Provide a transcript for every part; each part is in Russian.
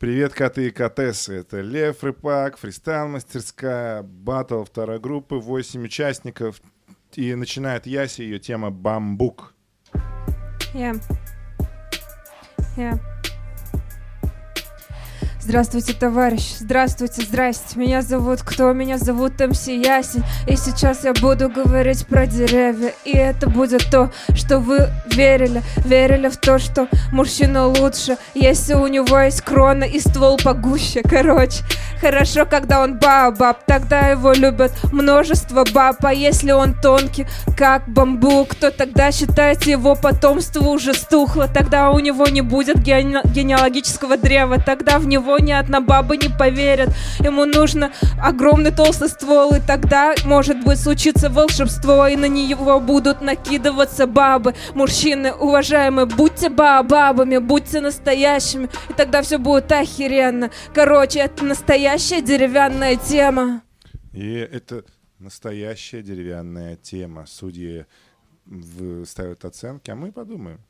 Привет, коты и котессы. Это Лев Рыпак, фристайл-мастерская, батл второй группы, 8 участников. И начинает Яси, ее тема «Бамбук». Yeah. Yeah. Здравствуйте, товарищ. Здравствуйте, здрасте. Меня зовут кто? Меня зовут МС Ясень. И сейчас я буду говорить про деревья. И это будет то, что вы верили. Верили в то, что мужчина лучше, если у него есть крона и ствол погуще. Короче, хорошо, когда он бабаб. Тогда его любят множество баб. А если он тонкий, как бамбук, то тогда считайте его потомство уже стухло. Тогда у него не будет гене- генеалогического древа. Тогда в него ни одна баба не поверит. Ему нужно огромный толстый ствол, и тогда, может быть, случится волшебство, и на него будут накидываться бабы. Мужчины, уважаемые, будьте бабами, будьте настоящими, и тогда все будет охеренно. Короче, это настоящая деревянная тема. И это настоящая деревянная тема. Судьи ставят оценки, а мы подумаем.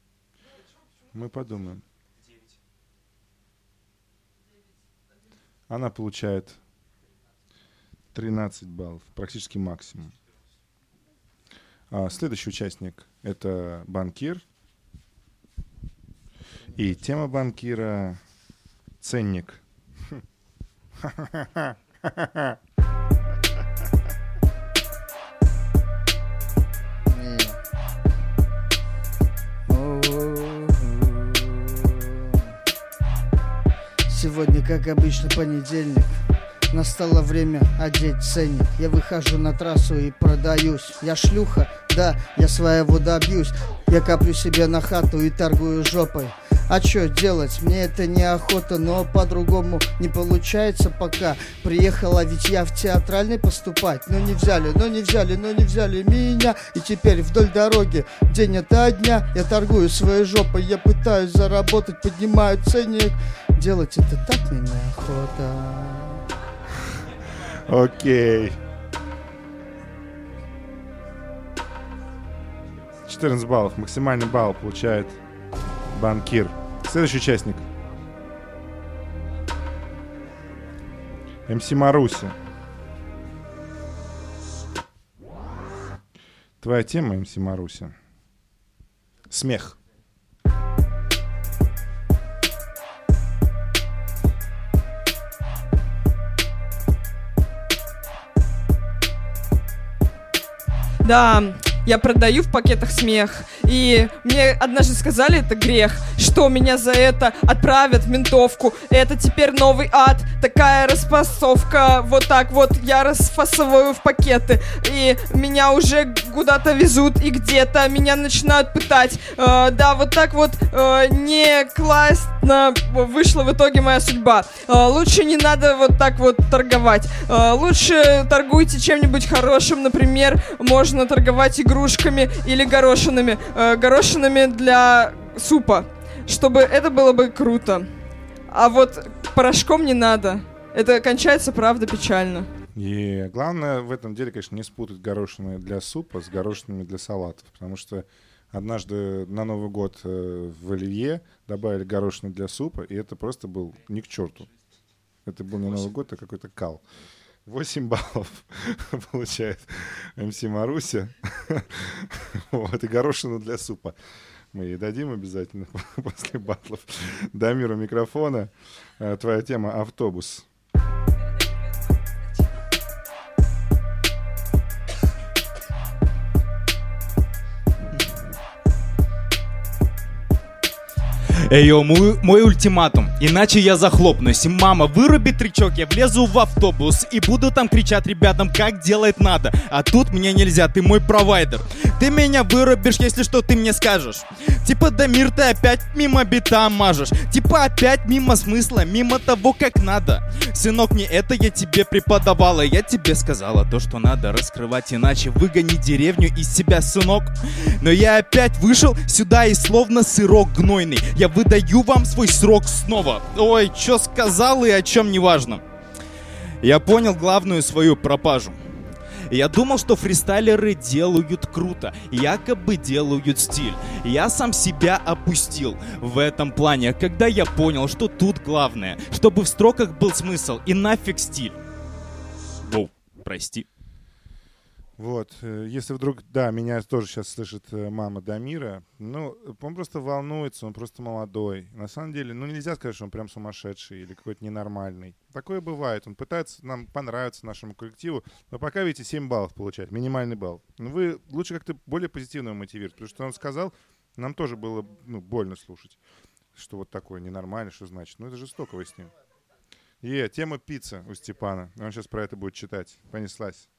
Мы подумаем. Она получает 13 баллов, практически максимум. А следующий участник — это банкир. И тема банкира — ценник. Сегодня, как обычно, понедельник. Настало время одеть ценник. Я выхожу на трассу и продаюсь. Я шлюха, да, я своего добьюсь. Я коплю себе на хату и торгую жопой. А что делать? Мне это неохота, но по-другому не получается пока. Приехала ведь я в театральный поступать. Но не взяли, но не взяли, но не взяли меня. И теперь вдоль дороги день ото дня я торгую своей жопой. Я пытаюсь заработать, поднимаю ценник. Делать это так мне неохота. Окей. 14 баллов. Максимальный балл получает банкир. Следующий участник. МС Маруся. Твоя тема, МС Маруся. Смех. Да, я продаю в пакетах смех. И мне однажды сказали, это грех, что меня за это отправят в ментовку. Это теперь новый ад, такая распасовка. Вот так вот я расфасовываю в пакеты. И меня уже куда-то везут, и где-то меня начинают пытать. Э, да, вот так вот э, не классно вышла в итоге моя судьба. Э, лучше не надо вот так вот торговать. Э, лучше торгуйте чем-нибудь хорошим, например, можно торговать игрушками или горошинами. Э, горошинами для супа, чтобы это было бы круто. А вот порошком не надо. Это кончается, правда, печально. И главное в этом деле, конечно, не спутать горошины для супа с горошинами для салатов, потому что однажды на Новый год э, в Оливье добавили горошины для супа, и это просто был не к черту. Это был не Новый год, а какой-то кал. 8 баллов получает МС Маруся. вот, и горошину для супа. Мы ей дадим обязательно после батлов. Дамиру микрофона. Э, Твоя тема «Автобус». Эй, мой, мой ультиматум, иначе я захлопнусь. Мама, выруби трючок, я влезу в автобус и буду там кричать ребятам, как делать надо. А тут мне нельзя, ты мой провайдер. Ты меня вырубишь, если что ты мне скажешь. Типа, Дамир, ты опять мимо бита мажешь. Типа, опять мимо смысла, мимо того, как надо. Сынок, не это я тебе преподавала, я тебе сказала то, что надо раскрывать, иначе выгони деревню из себя, сынок. Но я опять вышел сюда и словно сырок гнойный. Я выдаю вам свой срок снова. Ой, что сказал и о чем не важно. Я понял главную свою пропажу. Я думал, что фристайлеры делают круто, якобы делают стиль. Я сам себя опустил в этом плане, когда я понял, что тут главное, чтобы в строках был смысл и нафиг стиль. Воу, прости. Вот, э, если вдруг, да, меня тоже сейчас слышит э, мама Дамира, ну, он просто волнуется, он просто молодой. На самом деле, ну, нельзя сказать, что он прям сумасшедший или какой-то ненормальный. Такое бывает, он пытается нам понравиться нашему коллективу, но пока, видите, 7 баллов получает, минимальный балл. Ну, вы лучше как-то более позитивно мотивировать, потому что он сказал, нам тоже было, ну, больно слушать, что вот такое ненормально, что значит. Ну, это жестоко вы с ним. Е, тема пицца у Степана. Он сейчас про это будет читать. Понеслась.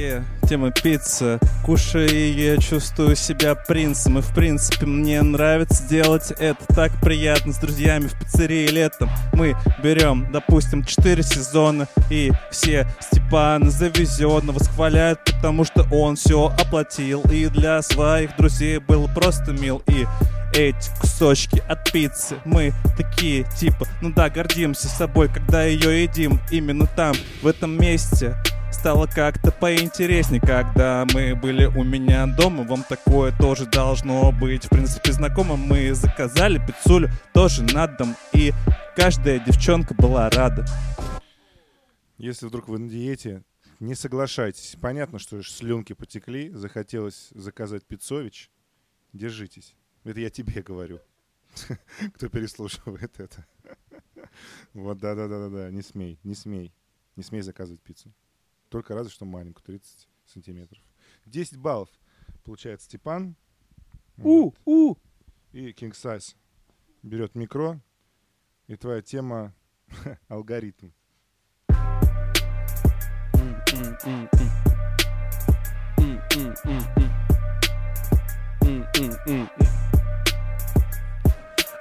Yeah, тема пицца. Кушая ее, чувствую себя принцем. И в принципе мне нравится делать это так приятно с друзьями в пиццерии летом. Мы берем, допустим, 4 сезона, и все Степана завезенно восхваляют, потому что он все оплатил. И для своих друзей был просто мил. И эти кусочки от пиццы Мы такие, типа, ну да, гордимся собой, когда ее едим Именно там, в этом месте стало как-то поинтереснее, когда мы были у меня дома. Вам такое тоже должно быть, в принципе, знакомо. Мы заказали пиццулю тоже на дом, и каждая девчонка была рада. Если вдруг вы на диете, не соглашайтесь. Понятно, что слюнки потекли, захотелось заказать пиццович. Держитесь. Это я тебе говорю. Кто переслушивает это. Вот, да-да-да-да-да. Не смей, не смей. Не смей заказывать пиццу. Только разве что маленькую, 30 сантиметров. 10 баллов получает Степан. У, у. И King Size берет микро. И твоя тема алгоритм.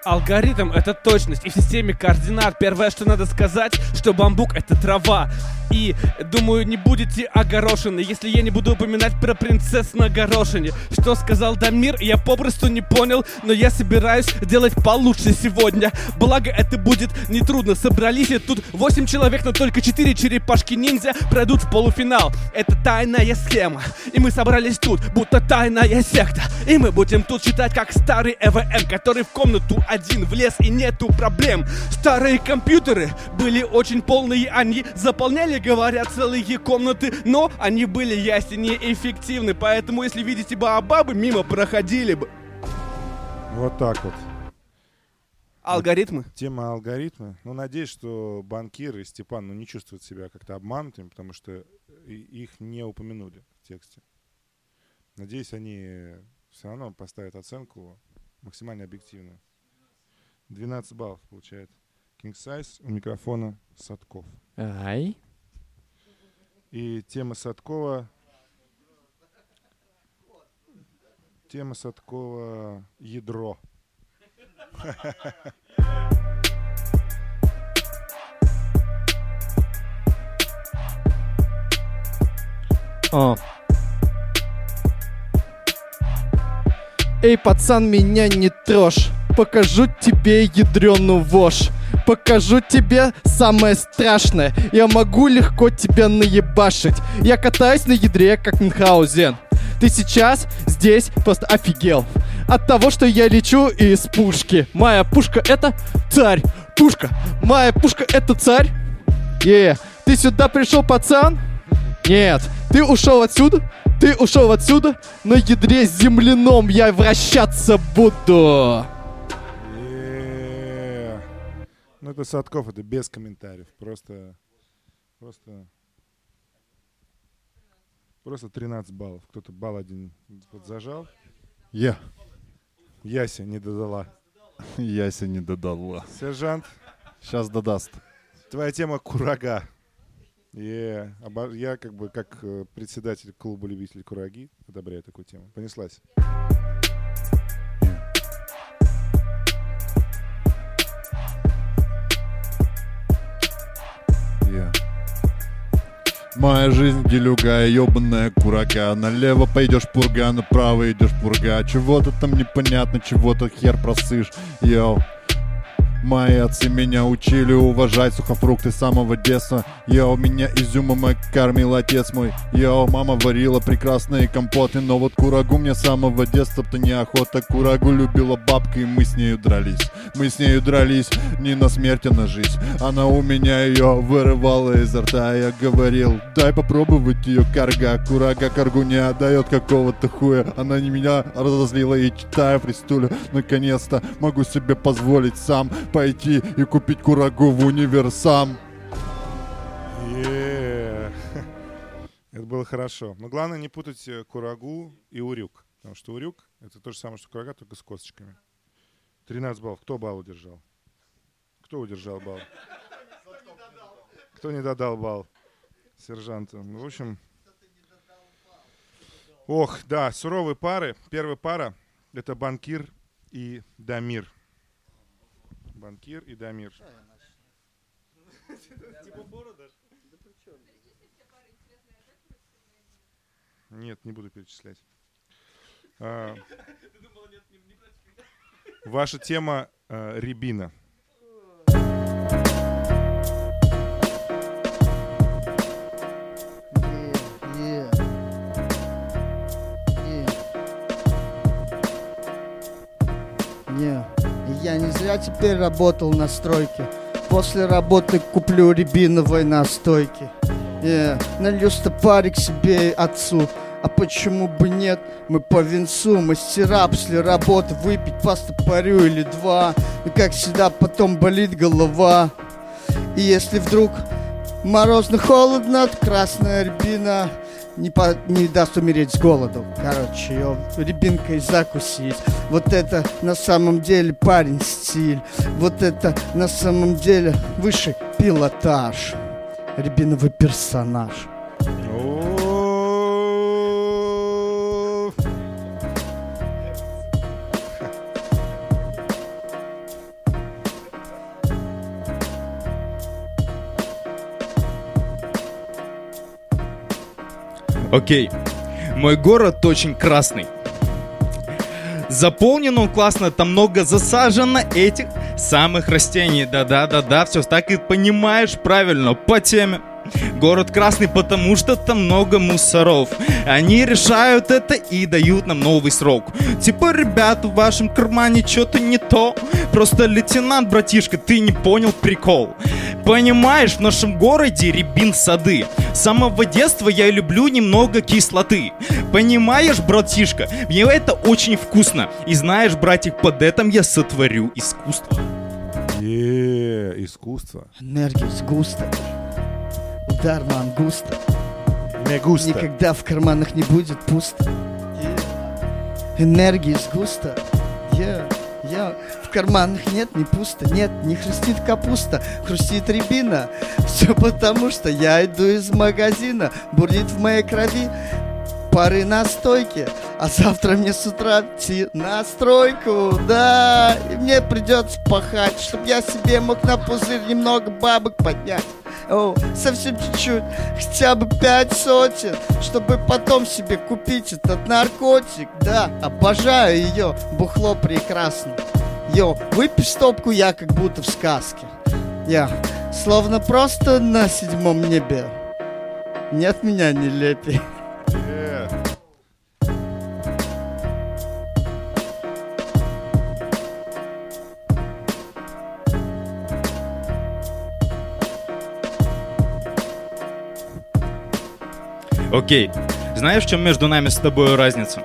Алгоритм — это точность, и в системе координат первое, что надо сказать, что бамбук — это трава. И, думаю, не будете огорошены, если я не буду упоминать про принцесс на горошине. Что сказал Дамир, я попросту не понял, но я собираюсь делать получше сегодня. Благо, это будет нетрудно. Собрались и тут 8 человек, но только 4 черепашки-ниндзя пройдут в полуфинал. Это тайная схема, и мы собрались тут, будто тайная секта. И мы будем тут читать, как старый ЭВМ, который в комнату один влез и нету проблем. Старые компьютеры были очень полные, они заполняли, говорят, целые комнаты, но они были яснее эффективны, поэтому если видите баобабы, мимо проходили бы. Вот так вот. Алгоритмы? Тема алгоритма. Ну, надеюсь, что банкир и Степан ну, не чувствуют себя как-то обманутыми, потому что и- их не упомянули в тексте. Надеюсь, они все равно поставят оценку максимально объективную. 12 баллов получает King Size у микрофона Садков. Ай. И тема Садкова... Тема Садкова «Ядро». О. Эй, пацан, меня не трожь. Покажу тебе ядреную вошь. Покажу тебе самое страшное. Я могу легко тебя наебашить. Я катаюсь на ядре, как Мюнхгаузен. Ты сейчас здесь просто офигел. От того, что я лечу из пушки. Моя пушка это царь. Пушка. Моя пушка это царь. Е, ты сюда пришел, пацан? Нет, ты ушел отсюда? Ты ушел отсюда? На ядре земляном я вращаться буду. Ну, это Садков, это без комментариев. Просто... Просто... Просто 13 баллов. Кто-то балл один зажал. Я. Яся не додала. Яся не додала. Сержант, Сейчас додаст. твоя тема курага. Обо- Я как бы как э, председатель клуба любителей кураги одобряю такую тему. Понеслась. Моя жизнь делюга, ебаная курага Налево пойдешь пурга, направо идешь пурга. Чего-то там непонятно, чего-то хер просышь. Йоу Мои отцы меня учили уважать сухофрукты с самого детства. Йоу, меня изюмом кормил отец мой. Йоу, мама варила прекрасные компоты Но вот курагу мне с самого детства-то неохота. Курагу любила бабка и мы с нею дрались. Мы с нею дрались не на смерть, а на жизнь. Она у меня ее вырывала изо рта. Я говорил, дай попробовать ее карга Курага каргу не отдает какого-то хуя. Она не меня разозлила и читая фристулю Наконец-то могу себе позволить сам Пойти и купить курагу в универсам. Это было хорошо. Но главное не путать э, курагу и урюк. Потому что урюк — это то же самое, что курага, только с косточками. 13 баллов. Кто балл удержал? Кто удержал балл? Кто не додал балл? Сержант. Ну, В общем... Ох, да, суровые пары. Первая пара — это Банкир и Дамир. Банкир и Дамир. Нет, не буду перечислять. А, Ваша тема э, Рябина. Не зря теперь работал на стройке. После работы куплю рябиновой настойки. Е, налью стопарик себе и отцу. А почему бы нет? Мы по венцу, мастера после работы выпить по стопорю или два. И как всегда потом болит голова. И если вдруг морозно-холодно, красная рябина не, по- не даст умереть с голоду. Короче, ее рябинкой закусить. Вот это на самом деле парень стиль. Вот это на самом деле высший пилотаж. Рябиновый персонаж. Окей. Мой город очень красный. Заполнен он классно, там много засажено этих самых растений. Да-да-да-да, все так и понимаешь правильно, по теме. Город красный, потому что там много мусоров. Они решают это и дают нам новый срок. Типа, ребята, в вашем кармане что-то не то. Просто лейтенант, братишка, ты не понял прикол. Понимаешь, в нашем городе рябин сады. С самого детства я люблю немного кислоты. Понимаешь, братишка, мне это очень вкусно. И знаешь, братик, под этим я сотворю искусство. Е, искусство. Энергия сгусток. Удар мангуста. Не густо. Никогда в карманах не будет пусто. Энергии сгуста. Я, я. В карманах нет, не пусто. Нет, не хрустит капуста, хрустит рябина. Все потому, что я иду из магазина. Бурлит в моей крови пары на стойке. А завтра мне с утра идти на стройку, да. И мне придется пахать, чтобы я себе мог на пузырь немного бабок поднять. О, совсем чуть-чуть, хотя бы пять сотен, чтобы потом себе купить этот наркотик. Да, обожаю ее, бухло прекрасно. Йо, выпей стопку, я как будто в сказке. Я, словно просто на седьмом небе. Нет меня нелепей. Е. Окей. Знаешь, в чем между нами с тобой разница?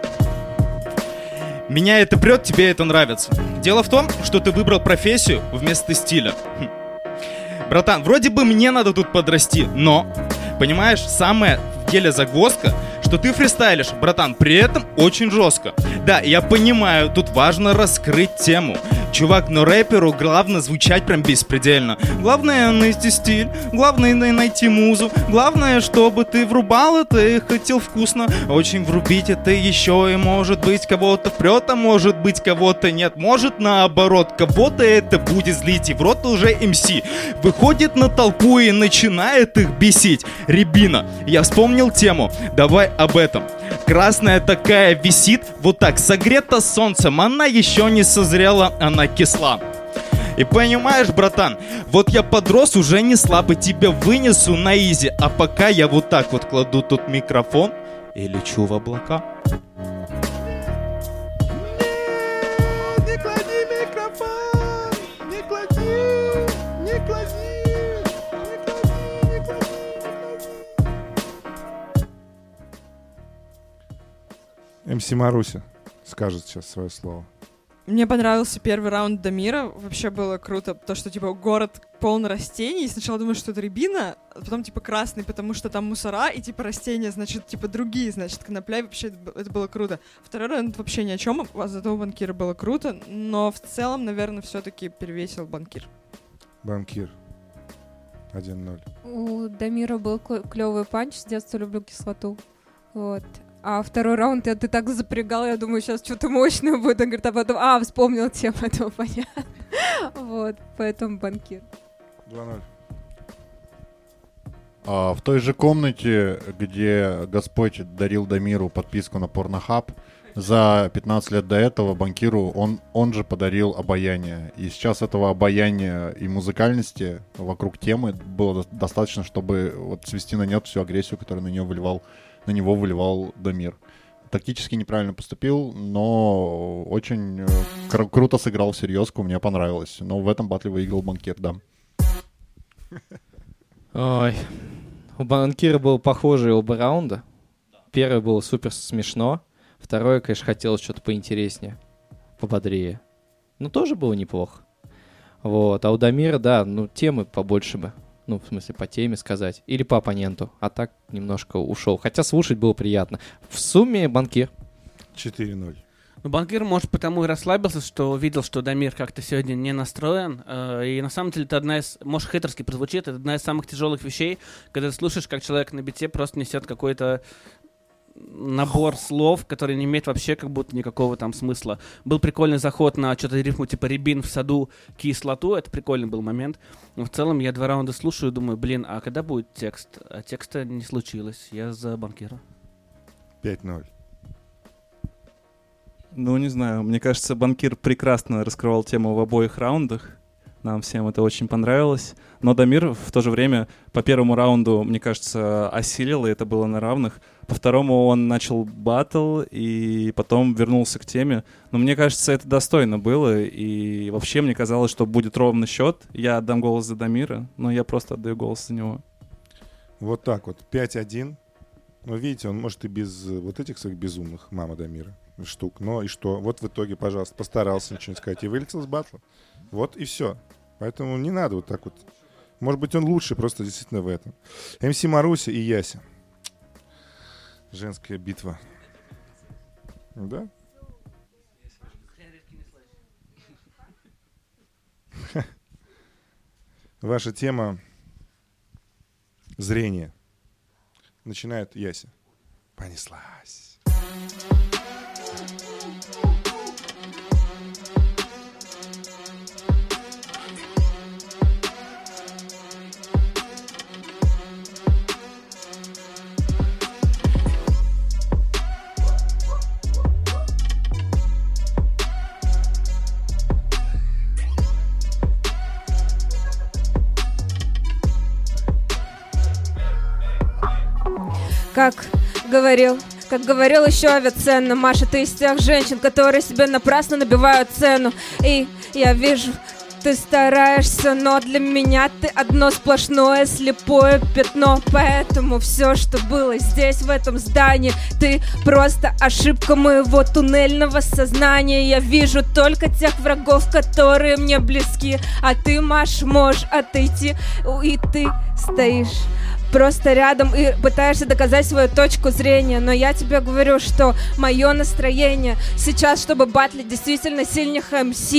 Меня это прет, тебе это нравится. Дело в том, что ты выбрал профессию вместо стиля. Хм. Братан, вроде бы мне надо тут подрасти, но, понимаешь, самая в деле загвоздка, что ты фристайлишь, братан, при этом очень жестко. Да, я понимаю, тут важно раскрыть тему. Чувак, но рэперу главное звучать прям беспредельно. Главное найти стиль, главное най- найти музу, главное, чтобы ты врубал это и хотел вкусно. Очень врубить это еще и может быть кого-то впрет, а может быть кого-то нет. Может наоборот, кого-то это будет злить, и в рот уже МС. Выходит на толпу и начинает их бесить. Рябина, я вспомнил тему, давай об этом. Красная такая висит, вот так, согрета солнцем, она еще не созрела, она кисла. И понимаешь, братан, вот я подрос, уже не слабый, тебя вынесу на изи. А пока я вот так вот кладу тут микрофон и лечу в облака. Не клади микрофон! Не клади! Не клади! Не клади! Не клади! МС Маруся скажет сейчас свое слово. Мне понравился первый раунд до мира. Вообще было круто, то, что, типа, город полный растений. И сначала думаю, что это рябина, а потом, типа, красный, потому что там мусора, и, типа, растения, значит, типа, другие, значит, конопля. И вообще, это было круто. Второй раунд вообще ни о чем, а зато у банкира было круто. Но в целом, наверное, все-таки перевесил банкир. Банкир. 1-0. У Дамира был клевый панч, с детства люблю кислоту. Вот. А второй раунд я, ты так запрягал, я думаю, сейчас что-то мощное будет. Он говорит, а потом, а, вспомнил тему, этого понятно. Вот, поэтому банкир. 2-0. А, в той же комнате, где Господь дарил Дамиру подписку на Порнохаб, за 15 лет до этого банкиру он, он же подарил обаяние. И сейчас этого обаяния и музыкальности вокруг темы было до- достаточно, чтобы вот свести на нет всю агрессию, которую на, нее выливал, на него выливал Дамир. Тактически неправильно поступил, но очень э, кру- круто сыграл в серьезку, мне понравилось. Но в этом батле выиграл банкир, да. Ой. У банкира был похожий оба раунда. Первый был супер смешно. Второе, конечно, хотелось что-то поинтереснее, пободрее. Ну, тоже было неплохо. Вот. А у Дамира, да, ну, темы побольше бы. Ну, в смысле, по теме сказать. Или по оппоненту. А так немножко ушел. Хотя слушать было приятно. В сумме банкир. 4-0. Ну, банкир, может, потому и расслабился, что увидел, что Дамир как-то сегодня не настроен. э, И на самом деле это одна из, может, хейтерски прозвучит, это одна из самых тяжелых вещей, когда ты слушаешь, как человек на бите просто несет какой-то набор слов, который не имеет вообще как будто никакого там смысла. Был прикольный заход на что-то рифму типа «Рябин в саду кислоту», это прикольный был момент. Но в целом я два раунда слушаю и думаю, блин, а когда будет текст? А текста не случилось, я за банкира. 5-0. Ну, не знаю, мне кажется, банкир прекрасно раскрывал тему в обоих раундах. Нам всем это очень понравилось. Но Дамир в то же время по первому раунду, мне кажется, осилил, и это было на равных. По второму он начал батл и потом вернулся к теме. Но мне кажется, это достойно было. И вообще мне казалось, что будет ровный счет. Я отдам голос за Дамира, но я просто отдаю голос за него. Вот так вот. 5-1. Ну, видите, он может и без э, вот этих своих безумных мама Дамира штук. Но и что? Вот в итоге, пожалуйста, постарался ничего не сказать и вылетел с батла. Вот и все. Поэтому не надо вот так вот. Может быть, он лучше просто действительно в этом. МС Маруся и Яся. Женская битва. Да? Ваша тема зрение. Начинает Яся. Понеслась. Как говорил, как говорил еще Авиценна, Маша, ты из тех женщин, которые себе напрасно набивают цену. И я вижу, ты стараешься, но для меня ты одно сплошное слепое пятно. Поэтому все, что было здесь, в этом здании, ты просто ошибка моего туннельного сознания. Я вижу только тех врагов, которые мне близки. А ты, Маш, можешь отойти, и ты стоишь просто рядом и пытаешься доказать свою точку зрения. Но я тебе говорю, что мое настроение сейчас, чтобы батлить действительно сильных МС.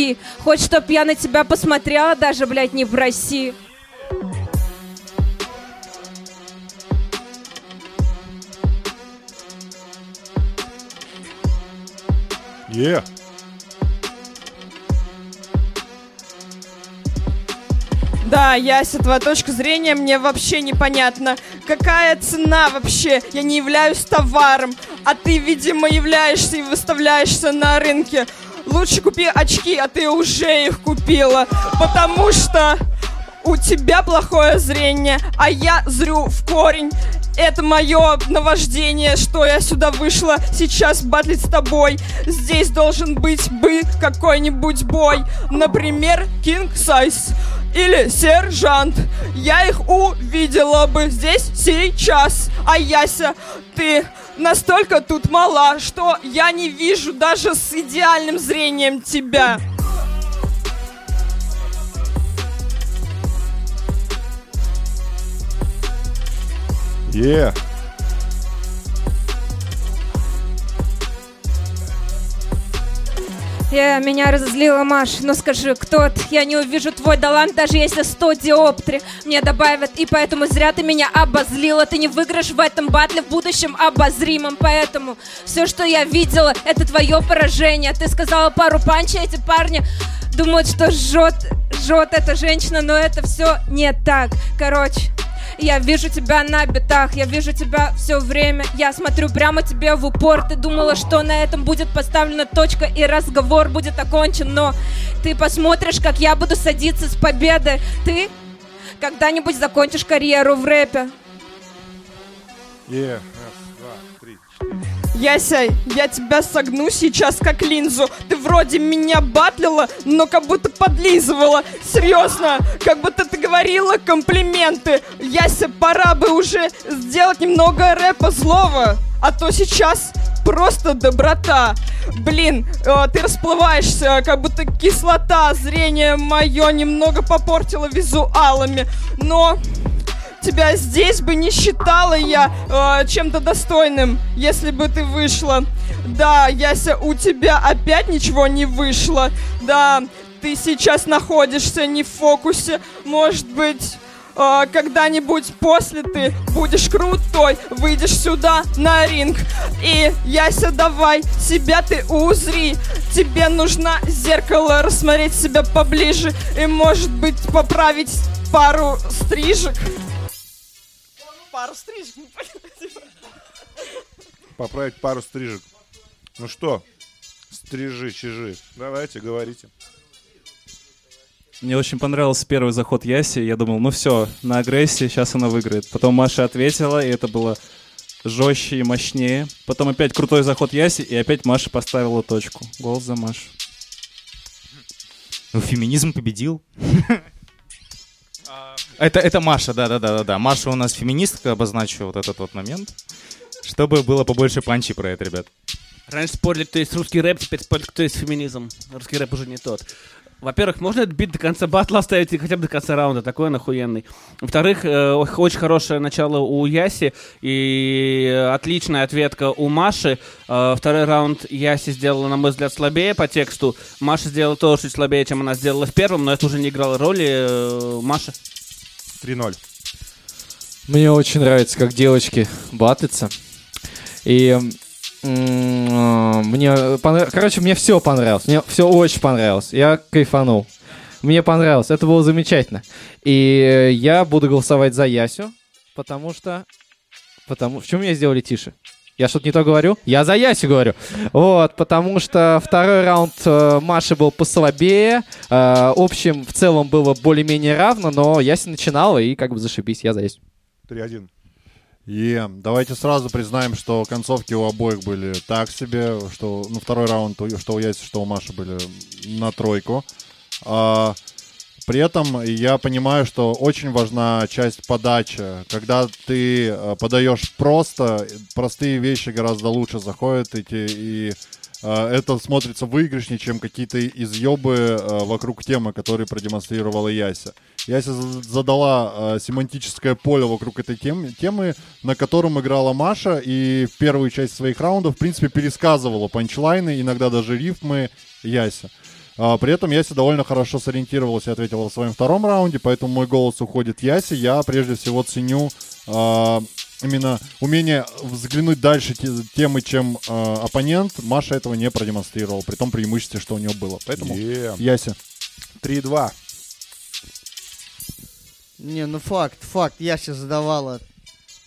Хоть чтоб я на тебя посмотрела, даже, блядь, не в России. Е! Да, Яся, твоя точка зрения мне вообще непонятна. Какая цена вообще? Я не являюсь товаром, а ты, видимо, являешься и выставляешься на рынке. лучше купи очки, а ты уже их купила. Потому что у тебя плохое зрение, а я зрю в корень. Это мое наваждение, что я сюда вышла сейчас батлить с тобой. Здесь должен быть бы какой-нибудь бой. Например, King Size или Сержант. Я их увидела бы здесь сейчас. А Яся, ты настолько тут мала, что я не вижу даже с идеальным зрением тебя. Е. Я, меня разозлила Маш, но скажи, кто ты? Я не увижу твой талант, даже если 100 диоптри мне добавят, и поэтому зря ты меня обозлила. Ты не выиграешь в этом батле в будущем обозримом, поэтому все, что я видела, это твое поражение. Ты сказала пару панчей, эти парни думают, что жжет, жжет эта женщина, но это все не так. Короче, я вижу тебя на битах, я вижу тебя все время. Я смотрю прямо тебе в упор. Ты думала, что на этом будет поставлена точка и разговор будет окончен, но ты посмотришь, как я буду садиться с победы. Ты когда-нибудь закончишь карьеру в рэпе. Е. Яся, я тебя согну сейчас как линзу. Ты вроде меня батлила, но как будто подлизывала. Серьезно, как будто ты говорила комплименты. Яся, пора бы уже сделать немного рэпа злого. А то сейчас просто доброта. Блин, э, ты расплываешься, как будто кислота. Зрение мое немного попортило визуалами. Но тебя здесь бы не считала я э, чем-то достойным, если бы ты вышла. Да, Яся, у тебя опять ничего не вышло. Да, ты сейчас находишься не в фокусе. Может быть, э, когда-нибудь после ты будешь крутой, выйдешь сюда на ринг. И, Яся, давай, себя ты узри. Тебе нужно зеркало рассмотреть себя поближе и, может быть, поправить пару стрижек. Пару стрижек, не понимаете? Поправить пару стрижек. Ну что, стрижи, чижи. Давайте, говорите. Мне очень понравился первый заход Яси. Я думал, ну все, на агрессии сейчас она выиграет. Потом Маша ответила, и это было жестче и мощнее. Потом опять крутой заход Яси, и опять Маша поставила точку. Голос за Машу. Ну, феминизм победил. Это, это Маша, да-да-да-да. Маша у нас феминистка, обозначу вот этот вот момент. Чтобы было побольше панчи про это, ребят. Раньше спорили, кто есть русский рэп, теперь спорят, кто есть феминизм. Русский рэп уже не тот. Во-первых, можно этот бит до конца батла оставить и хотя бы до конца раунда, такой он охуенный. Во-вторых, э, очень хорошее начало у Яси и отличная ответка у Маши. Э, второй раунд Яси сделала, на мой взгляд, слабее по тексту. Маша сделала тоже чуть слабее, чем она сделала в первом, но это уже не играло роли. Э, Маша. 3-0. Мне очень нравится, как девочки батятся. И мне понрав- Короче, мне все понравилось. Мне все очень понравилось. Я кайфанул. Мне понравилось. Это было замечательно. И я буду голосовать за Ясю, потому что... Потому... В чем меня сделали тише? Я что-то не то говорю? Я за Ясю говорю. Вот, потому что второй раунд э, Маши был послабее. Э, общем, в целом было более-менее равно, но Яся начинала, и как бы зашибись, я за Ясю. 3-1. И давайте сразу признаем, что концовки у обоих были так себе, что ну, второй раунд, что у Яси, что у Маши были на тройку. А, при этом я понимаю, что очень важна часть подачи. Когда ты э, подаешь просто, простые вещи гораздо лучше заходят эти, и э, это смотрится выигрышнее, чем какие-то изъебы э, вокруг темы, которые продемонстрировала Яся. Яся за- задала семантическое поле вокруг этой темы, темы, на котором играла Маша, и в первую часть своих раундов, в принципе, пересказывала панчлайны, иногда даже рифмы Яся. А, при этом Яся довольно хорошо сориентировалась и ответила в своем втором раунде, поэтому мой голос уходит Ясе. Я прежде всего ценю а, именно умение взглянуть дальше те- темы, чем а, оппонент. Маша этого не продемонстрировала, при том преимуществе, что у нее было. Поэтому Е. Яся. 3-2. Не, ну факт, факт. Яся задавала,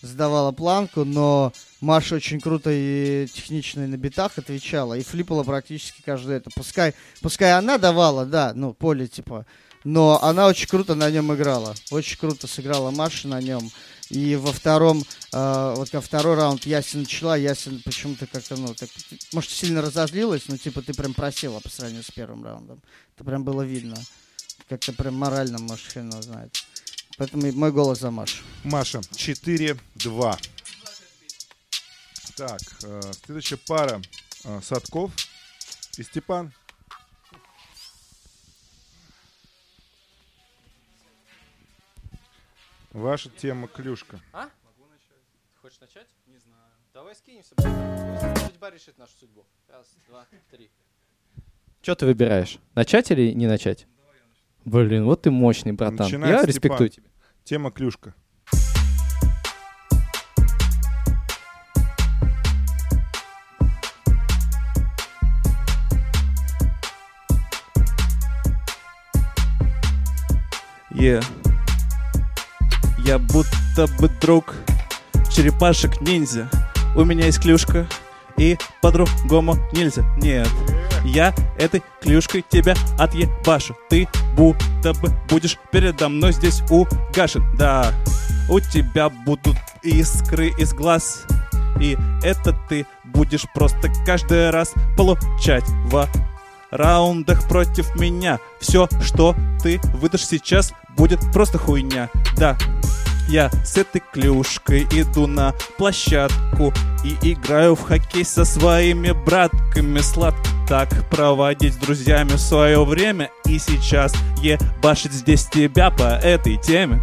задавала планку, но Маша очень круто и технично и на битах отвечала, и флипала практически каждое это. Пускай, пускай она давала, да, ну, поле типа, но она очень круто на нем играла. Очень круто сыграла Маша на нем. И во втором, э, вот во второй раунд Ясен начала, Ясен почему-то как-то, ну, так, может, сильно разозлилась, но типа ты прям просела по сравнению с первым раундом. Это прям было видно. Как-то прям морально, может, хрен знает. Поэтому мой голос за Машу. Маша, 4-2. Так, э, следующая пара э, Садков и Степан. Ваша тема клюшка. А? Хочешь начать? Не знаю. Давай скинемся. Судьба решит нашу судьбу. Раз, два, три. Что ты выбираешь? Начать или не начать? Блин, вот ты мощный, братан. Начинай, Я Степан. респектую тебя. Тема клюшка. Е. Я будто бы друг черепашек ниндзя. У меня есть клюшка, и по-другому нельзя. Нет, я этой клюшкой тебя отъебашу. Ты будто бы будешь передо мной здесь угашен. Да, у тебя будут искры из глаз. И это ты будешь просто каждый раз получать в раундах против меня. Все, что ты выдашь сейчас, будет просто хуйня. Да, я с этой клюшкой иду на площадку и играю в хоккей со своими братками. Сладко так проводить с друзьями свое время и сейчас ебашить здесь тебя по этой теме.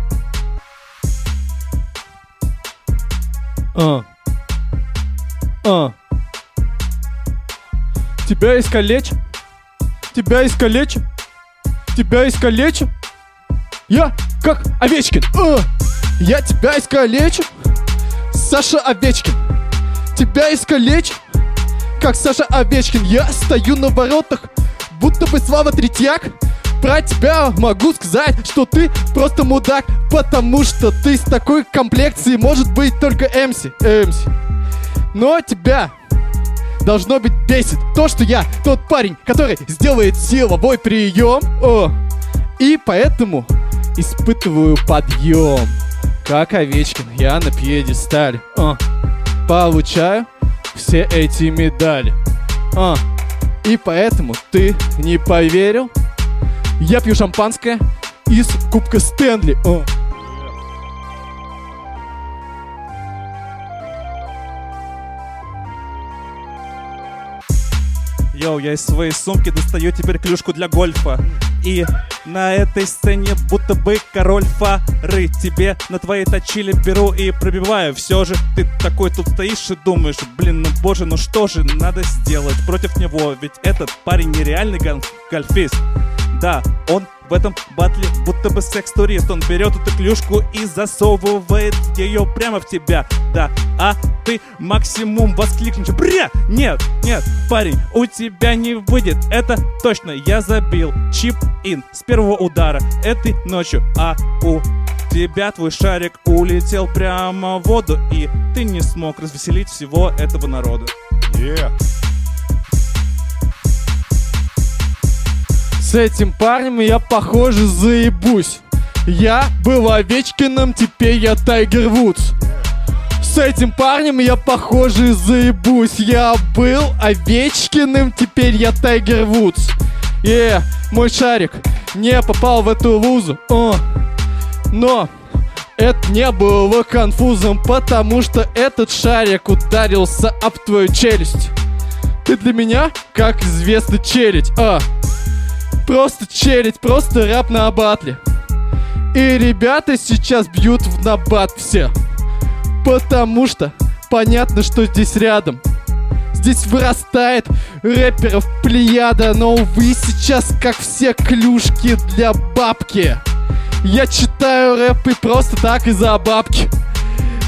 А. А. Тебя искалечь? Тебя искалечь? Тебя искалечь? Я как Овечкин. А. Я тебя искалечу, Саша Овечкин. Тебя искалечу, как Саша Овечкин. Я стою на воротах, будто бы Слава Третьяк. Про тебя могу сказать, что ты просто мудак, потому что ты с такой комплекцией может быть только МС. МС. Но тебя должно быть бесит то, что я тот парень, который сделает силовой прием. О, и поэтому испытываю подъем. Как Овечкин, я на пьедестале. А, получаю все эти медали. А, и поэтому ты не поверил? Я пью шампанское из кубка Стэнли. А. Йоу, я из своей сумки достаю теперь клюшку для гольфа. И на этой сцене будто бы король фары. Тебе на твоей точили беру и пробиваю. Все же ты такой тут стоишь и думаешь Блин, ну боже, ну что же надо сделать против него? Ведь этот парень нереальный гольфист Да, он в этом батле будто бы секс-турист Он берет эту клюшку и засовывает ее прямо в тебя. Да, а ты максимум воскликнешь. Бля! Нет, нет, парень, у тебя не выйдет. Это точно, я забил чип-ин с первого удара Этой ночью, а у тебя твой шарик улетел прямо в воду И ты не смог развеселить всего этого народа. Yeah. С этим парнем я, похоже, заебусь. Я был Овечкиным, теперь я Тайгер Вудс. С этим парнем я, похоже, заебусь. Я был Овечкиным, теперь я Тайгер Вудс. Е, мой шарик не попал в эту лузу. О. Но это не было конфузом, потому что этот шарик ударился об твою челюсть. Ты для меня, как известно, челядь. А, Просто челядь, просто рэп на батле. И ребята сейчас бьют в набат все. Потому что понятно, что здесь рядом. Здесь вырастает рэперов плеяда, но увы сейчас как все клюшки для бабки. Я читаю рэп и просто так из-за бабки.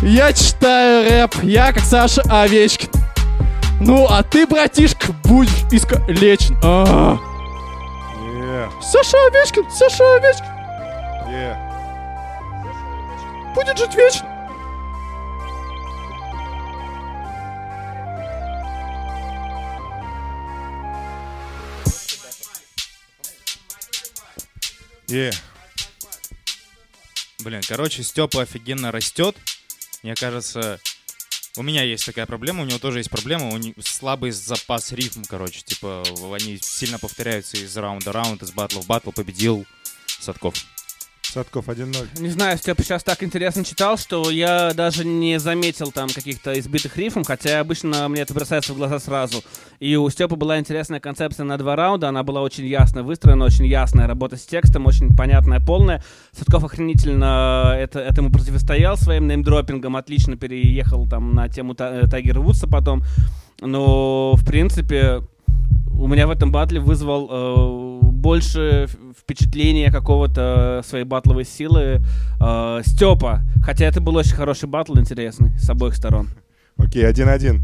Я читаю рэп, я как Саша Овечкин. Ну, а ты, братишка, будешь искалечен. А. Саша Овечкин! Саша Овечкин! Yeah. Будет жить вечно! Yeah. Блин, короче, Степа офигенно растет. Мне кажется, у меня есть такая проблема, у него тоже есть проблема, у него слабый запас рифм, короче, типа, они сильно повторяются из раунда в раунд, из батла в батл, победил Садков. Садков 1-0. Не знаю, Степа сейчас так интересно читал, что я даже не заметил там каких-то избитых рифм, хотя обычно мне это бросается в глаза сразу. И у Степы была интересная концепция на два раунда, она была очень ясно выстроена, очень ясная работа с текстом, очень понятная, полная. Садков охренительно это, этому противостоял своим неймдропингом, отлично переехал там на тему Та- Тайгера Вудса потом. Но, в принципе, у меня в этом батле вызвал э, больше впечатления какого-то своей батловой силы э, Степа. Хотя это был очень хороший батл, интересный, с обоих сторон. Окей, 1-1.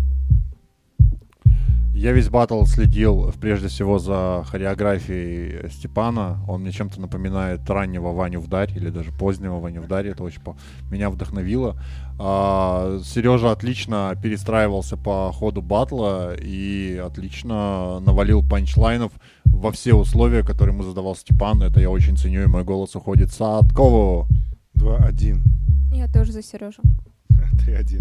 Я весь батл следил прежде всего за хореографией Степана. Он мне чем-то напоминает раннего Ваню Вдарь или даже позднего Ваню Вдарь. Это очень по- меня вдохновило. А, Сережа отлично перестраивался по ходу батла и отлично навалил панчлайнов во все условия, которые ему задавал Степан. Это я очень ценю, и мой голос уходит Садкову. 2-1. Я тоже за Сережу. 3-1.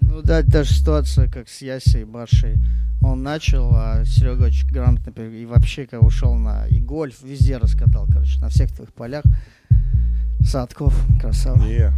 Ну да, даже ситуация, как с Ясей и Башей. Он начал, а Серега очень грамотно и вообще как ушел на и гольф, везде раскатал, короче, на всех твоих полях. Садков, красава. Е.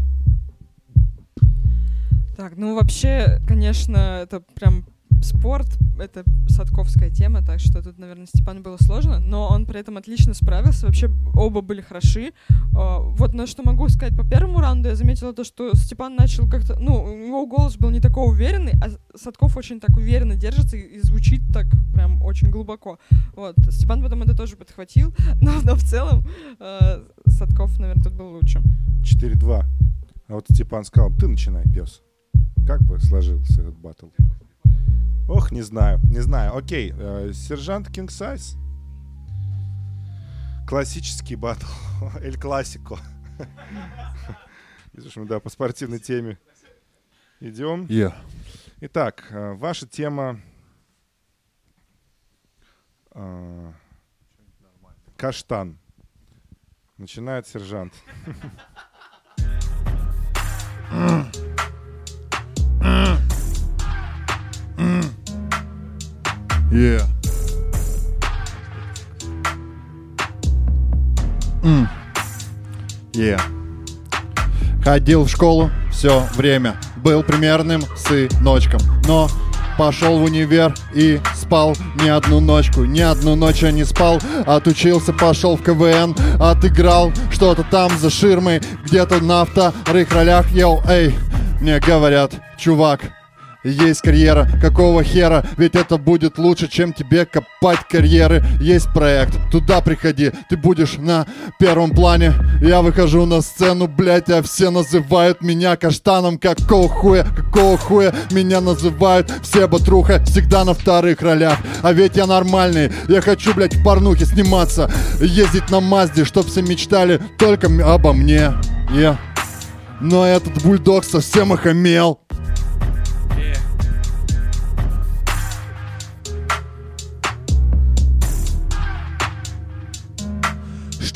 Так, ну вообще, конечно, это прям спорт, это садковская тема, так что тут, наверное, Степану было сложно, но он при этом отлично справился, вообще оба были хороши. А, Вот на что могу сказать по первому раунду, я заметила то, что Степан начал как-то, ну, у него голос был не такой уверенный, а Садков очень так уверенно держится и, звучит так прям очень глубоко. Вот, Степан потом это тоже подхватил, но, но в целом э, Садков, наверное, тут был лучше. 4-2. А вот Степан сказал, ты начинай, пес. Как бы сложился этот батл? Ох, не знаю, не знаю. Окей, э, сержант King Size. Классический батл. Эль Классико. Видишь, мы, да, по спортивной теме идем. Yeah. Итак, э, ваша тема... э, Каштан. Начинает сержант. Yeah. М. Yeah. Ходил в школу все время, был примерным сыночком, но пошел в универ и спал не одну ночку, ни одну ночь я не спал, отучился, пошел в КВН, отыграл что-то там за ширмой, где-то на вторых ролях, йоу, эй, мне говорят, чувак, есть карьера, какого хера? Ведь это будет лучше, чем тебе копать карьеры. Есть проект, туда приходи, ты будешь на первом плане. Я выхожу на сцену, блять, а все называют меня каштаном. Какого хуя, какого хуя меня называют? Все батруха, всегда на вторых ролях. А ведь я нормальный, я хочу, блять, в порнухе сниматься. Ездить на Мазде, чтоб все мечтали только обо мне. Yeah. Но этот бульдог совсем охамел.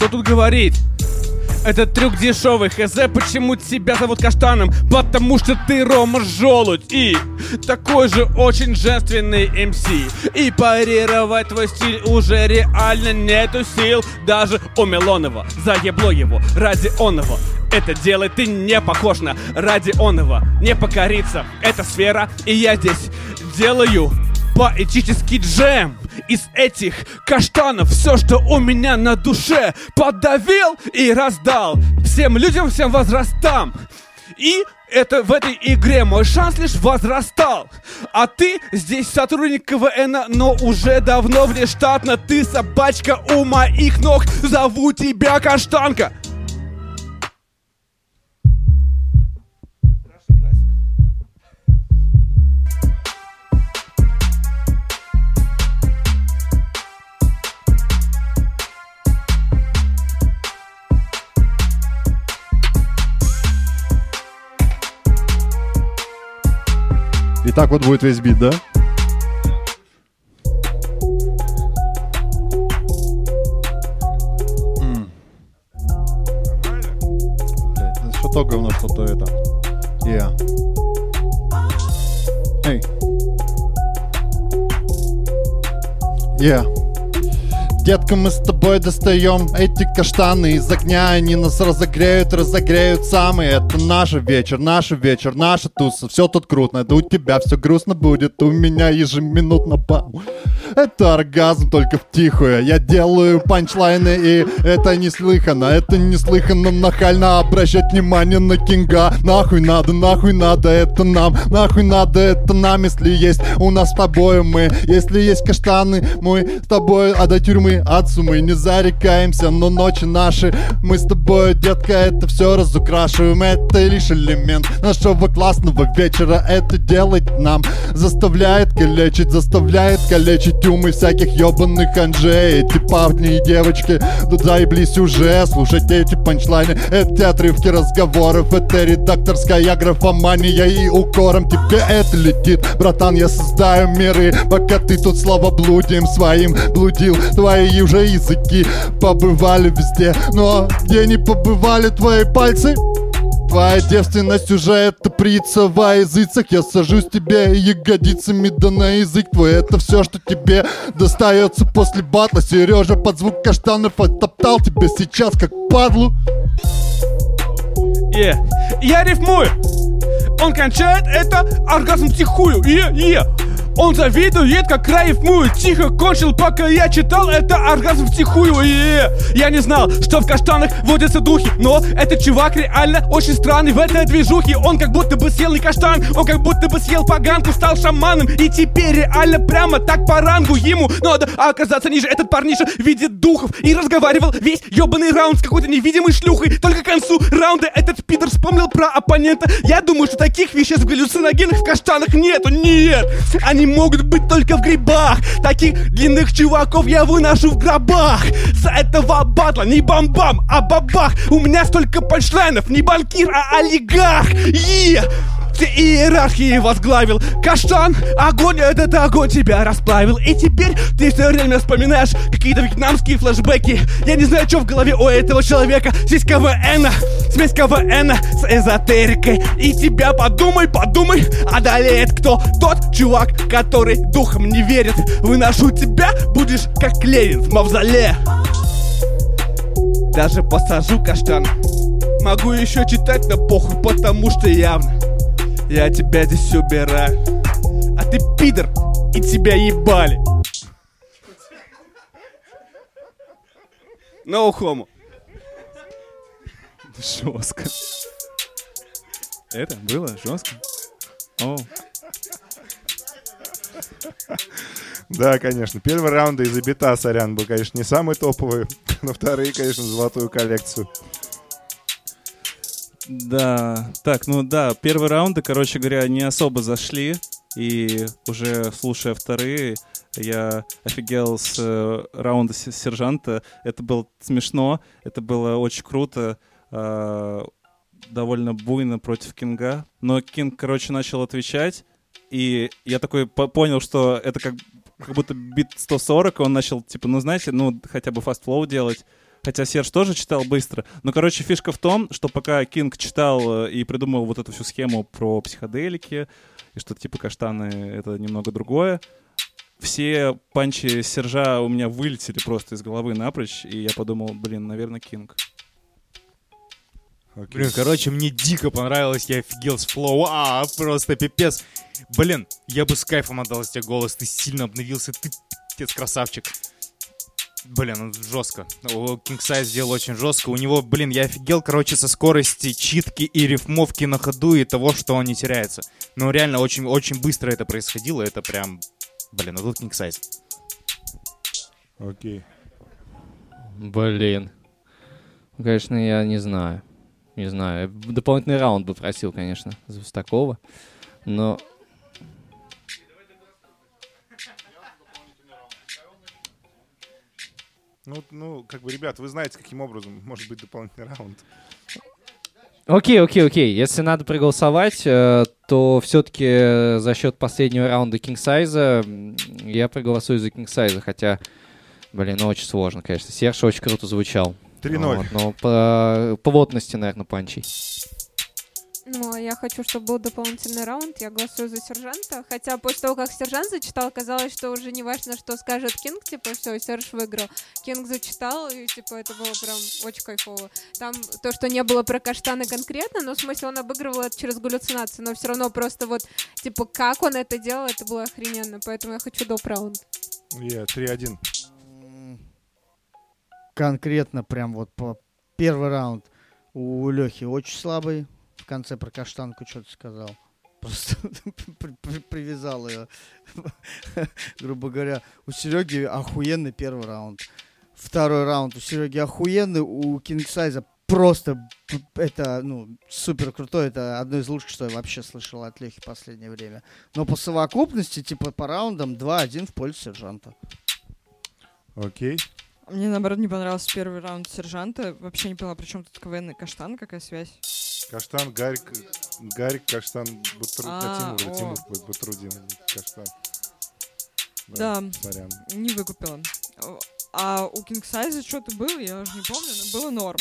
Что тут говорить? Этот трюк дешевый, хз, почему тебя зовут Каштаном? Потому что ты Рома Желудь и такой же очень женственный МС. И парировать твой стиль уже реально нету сил. Даже у Милонова заебло его ради оного. Это делает ты не похож на ради оного. Не покориться, это сфера, и я здесь делаю поэтический джем из этих каштанов все, что у меня на душе подавил и раздал всем людям, всем возрастам. И это в этой игре мой шанс лишь возрастал. А ты здесь сотрудник КВН, но уже давно внештатно. Ты собачка у моих ног, зову тебя Каштанка. И так вот будет весь бит, да? То говно, что то это. Yeah. Эй. Yeah. Детка, мы с тобой достаем эти каштаны из огня Они нас разогреют, разогреют самые наш вечер, наш вечер, наша туса Все тут круто, да у тебя все грустно будет. У меня ежеминутно бам Это оргазм только в тихую Я делаю панчлайны и это неслыханно. Это неслыханно нахально. Обращать внимание на кинга. Нахуй надо, нахуй надо, это нам. Нахуй надо, это нам, если есть у нас с тобой мы. Если есть каштаны, мы с тобой, а до тюрьмы отцу мы не зарекаемся. Но ночи наши, мы с тобой, детка, это все разукрашиваем. Это лишь элемент нашего классного вечера. Это делать нам заставляет калечить Заставляет калечить умы всяких ебаных анжей Эти парни и девочки, да заеблись уже. Слушать эти панчлайны, эти отрывки разговоров. Это редакторская графомания и укором тебе это летит. Братан, я создаю миры, пока ты тут словоблудием своим. Блудил Твои уже языки побывали везде. Но где не побывали твои пальцы? Твоя девственность уже это прица во языцах Я сажусь тебе ягодицами да на язык твой Это все, что тебе достается после батла Сережа под звук каштанов оттоптал тебя сейчас как падлу Е. Я рифмую. Он кончает это оргазм тихую. Е, е. Он завидует, как я рифмую. Тихо кончил, пока я читал это оргазм втихую. Е. Я не знал, что в каштанах водятся духи. Но этот чувак реально очень странный в этой движухе. Он как будто бы съел не каштан, он как будто бы съел поганку, стал шаманом. И теперь реально прямо так по рангу ему надо оказаться ниже. Этот парниша видит духов и разговаривал весь ебаный раунд с какой-то невидимой шлюхой. Только к концу раунда этот пидор вспомнил про оппонента. Я думаю, что таких веществ галлюциногенных в каштанах нету. Нет! Они могут быть только в грибах. Таких длинных чуваков я выношу в гробах. За этого батла не бам-бам, а бабах. У меня столько панчлайнов, не банкир, а олигарх. Е! Все иерархии возглавил. Каштан, огонь, этот огонь тебя расплавил. И теперь ты все время вспоминаешь какие-то вьетнамские флешбеки. Я не знаю, что в голове у этого человека. Здесь КВН, смесь КВН с эзотерикой. И тебя подумай, подумай, одолеет кто? Тот чувак, который духом не верит. Выношу тебя, будешь как Ленин в мавзолее. Даже посажу каштан. Могу еще читать на похуй, потому что явно я тебя здесь убираю. А ты пидор, и тебя ебали. No homo. Жестко. Это было жестко? О, Да, конечно. Первый раунд из бита, сорян, был, конечно, не самый топовый, но вторые, конечно, золотую коллекцию. Да, так, ну да, первые раунды, короче говоря, не особо зашли. И уже слушая вторые, я офигел с э, раунда сержанта. Это было смешно, это было очень круто. а, довольно буйно против Кинга. Но Кинг, короче, начал отвечать. И я такой по- понял, что это как, как будто бит 140, и он начал, типа, ну, знаете, ну, хотя бы fast flow делать. Хотя Серж тоже читал быстро. Но, короче, фишка в том, что пока Кинг читал э, и придумал вот эту всю схему про психоделики, и что типа каштаны — это немного другое, все панчи Сержа у меня вылетели просто из головы напрочь, и я подумал, блин, наверное, Кинг. Окей. Блин, короче, мне дико понравилось, я офигел с флоу, а, просто пипец. Блин, я бы с кайфом отдал тебе голос, ты сильно обновился, ты пипец красавчик. Блин, ну жестко. King Size сделал очень жестко. У него, блин, я офигел, короче, со скорости читки и рифмовки на ходу и того, что он не теряется. Ну, реально, очень, очень быстро это происходило. Это прям, блин, ну тут Size. Окей. Блин. Ну, Конечно, я не знаю. Не знаю. Дополнительный раунд бы просил, конечно, за такого. Но Ну, ну, как бы, ребят, вы знаете, каким образом может быть дополнительный раунд. Окей, окей, окей. Если надо проголосовать, э, то все-таки за счет последнего раунда King Size я проголосую за King Size, хотя, блин, ну очень сложно, конечно. Серж очень круто звучал. 3-0. Вот, но по плотности, наверное, панчей. Ну, а я хочу, чтобы был дополнительный раунд. Я голосую за сержанта. Хотя после того, как сержант зачитал, казалось, что уже не важно, что скажет Кинг. Типа, все, Серж выиграл. Кинг зачитал, и типа это было прям очень кайфово. Там то, что не было про каштаны конкретно, но в смысле он обыгрывал это через галлюцинации. Но все равно просто вот, типа, как он это делал, это было охрененно. Поэтому я хочу доп. раунд. Я 3-1. М, Конкретно прям вот по первый раунд у Лехи очень слабый. В конце про каштанку что-то сказал. Просто при- при- привязал ее. Грубо говоря, у Сереги охуенный первый раунд. Второй раунд у Сереги охуенный, у Кингсайза просто это, ну, супер крутой. Это одно из лучших, что я вообще слышал от Лехи в последнее время. Но по совокупности, типа, по раундам 2-1 в пользу сержанта. Окей. Мне, наоборот, не понравился первый раунд сержанта. Вообще не поняла, при чем тут КВН и Каштан, какая связь? Каштан, Гарик, Гарик, Каштан, Бутру... А, Тимур. Тимур Бутрудин, Каштан. Да. Сорян. Не выкупила. А у Кингсайза что-то было, я уже не помню, но было норм.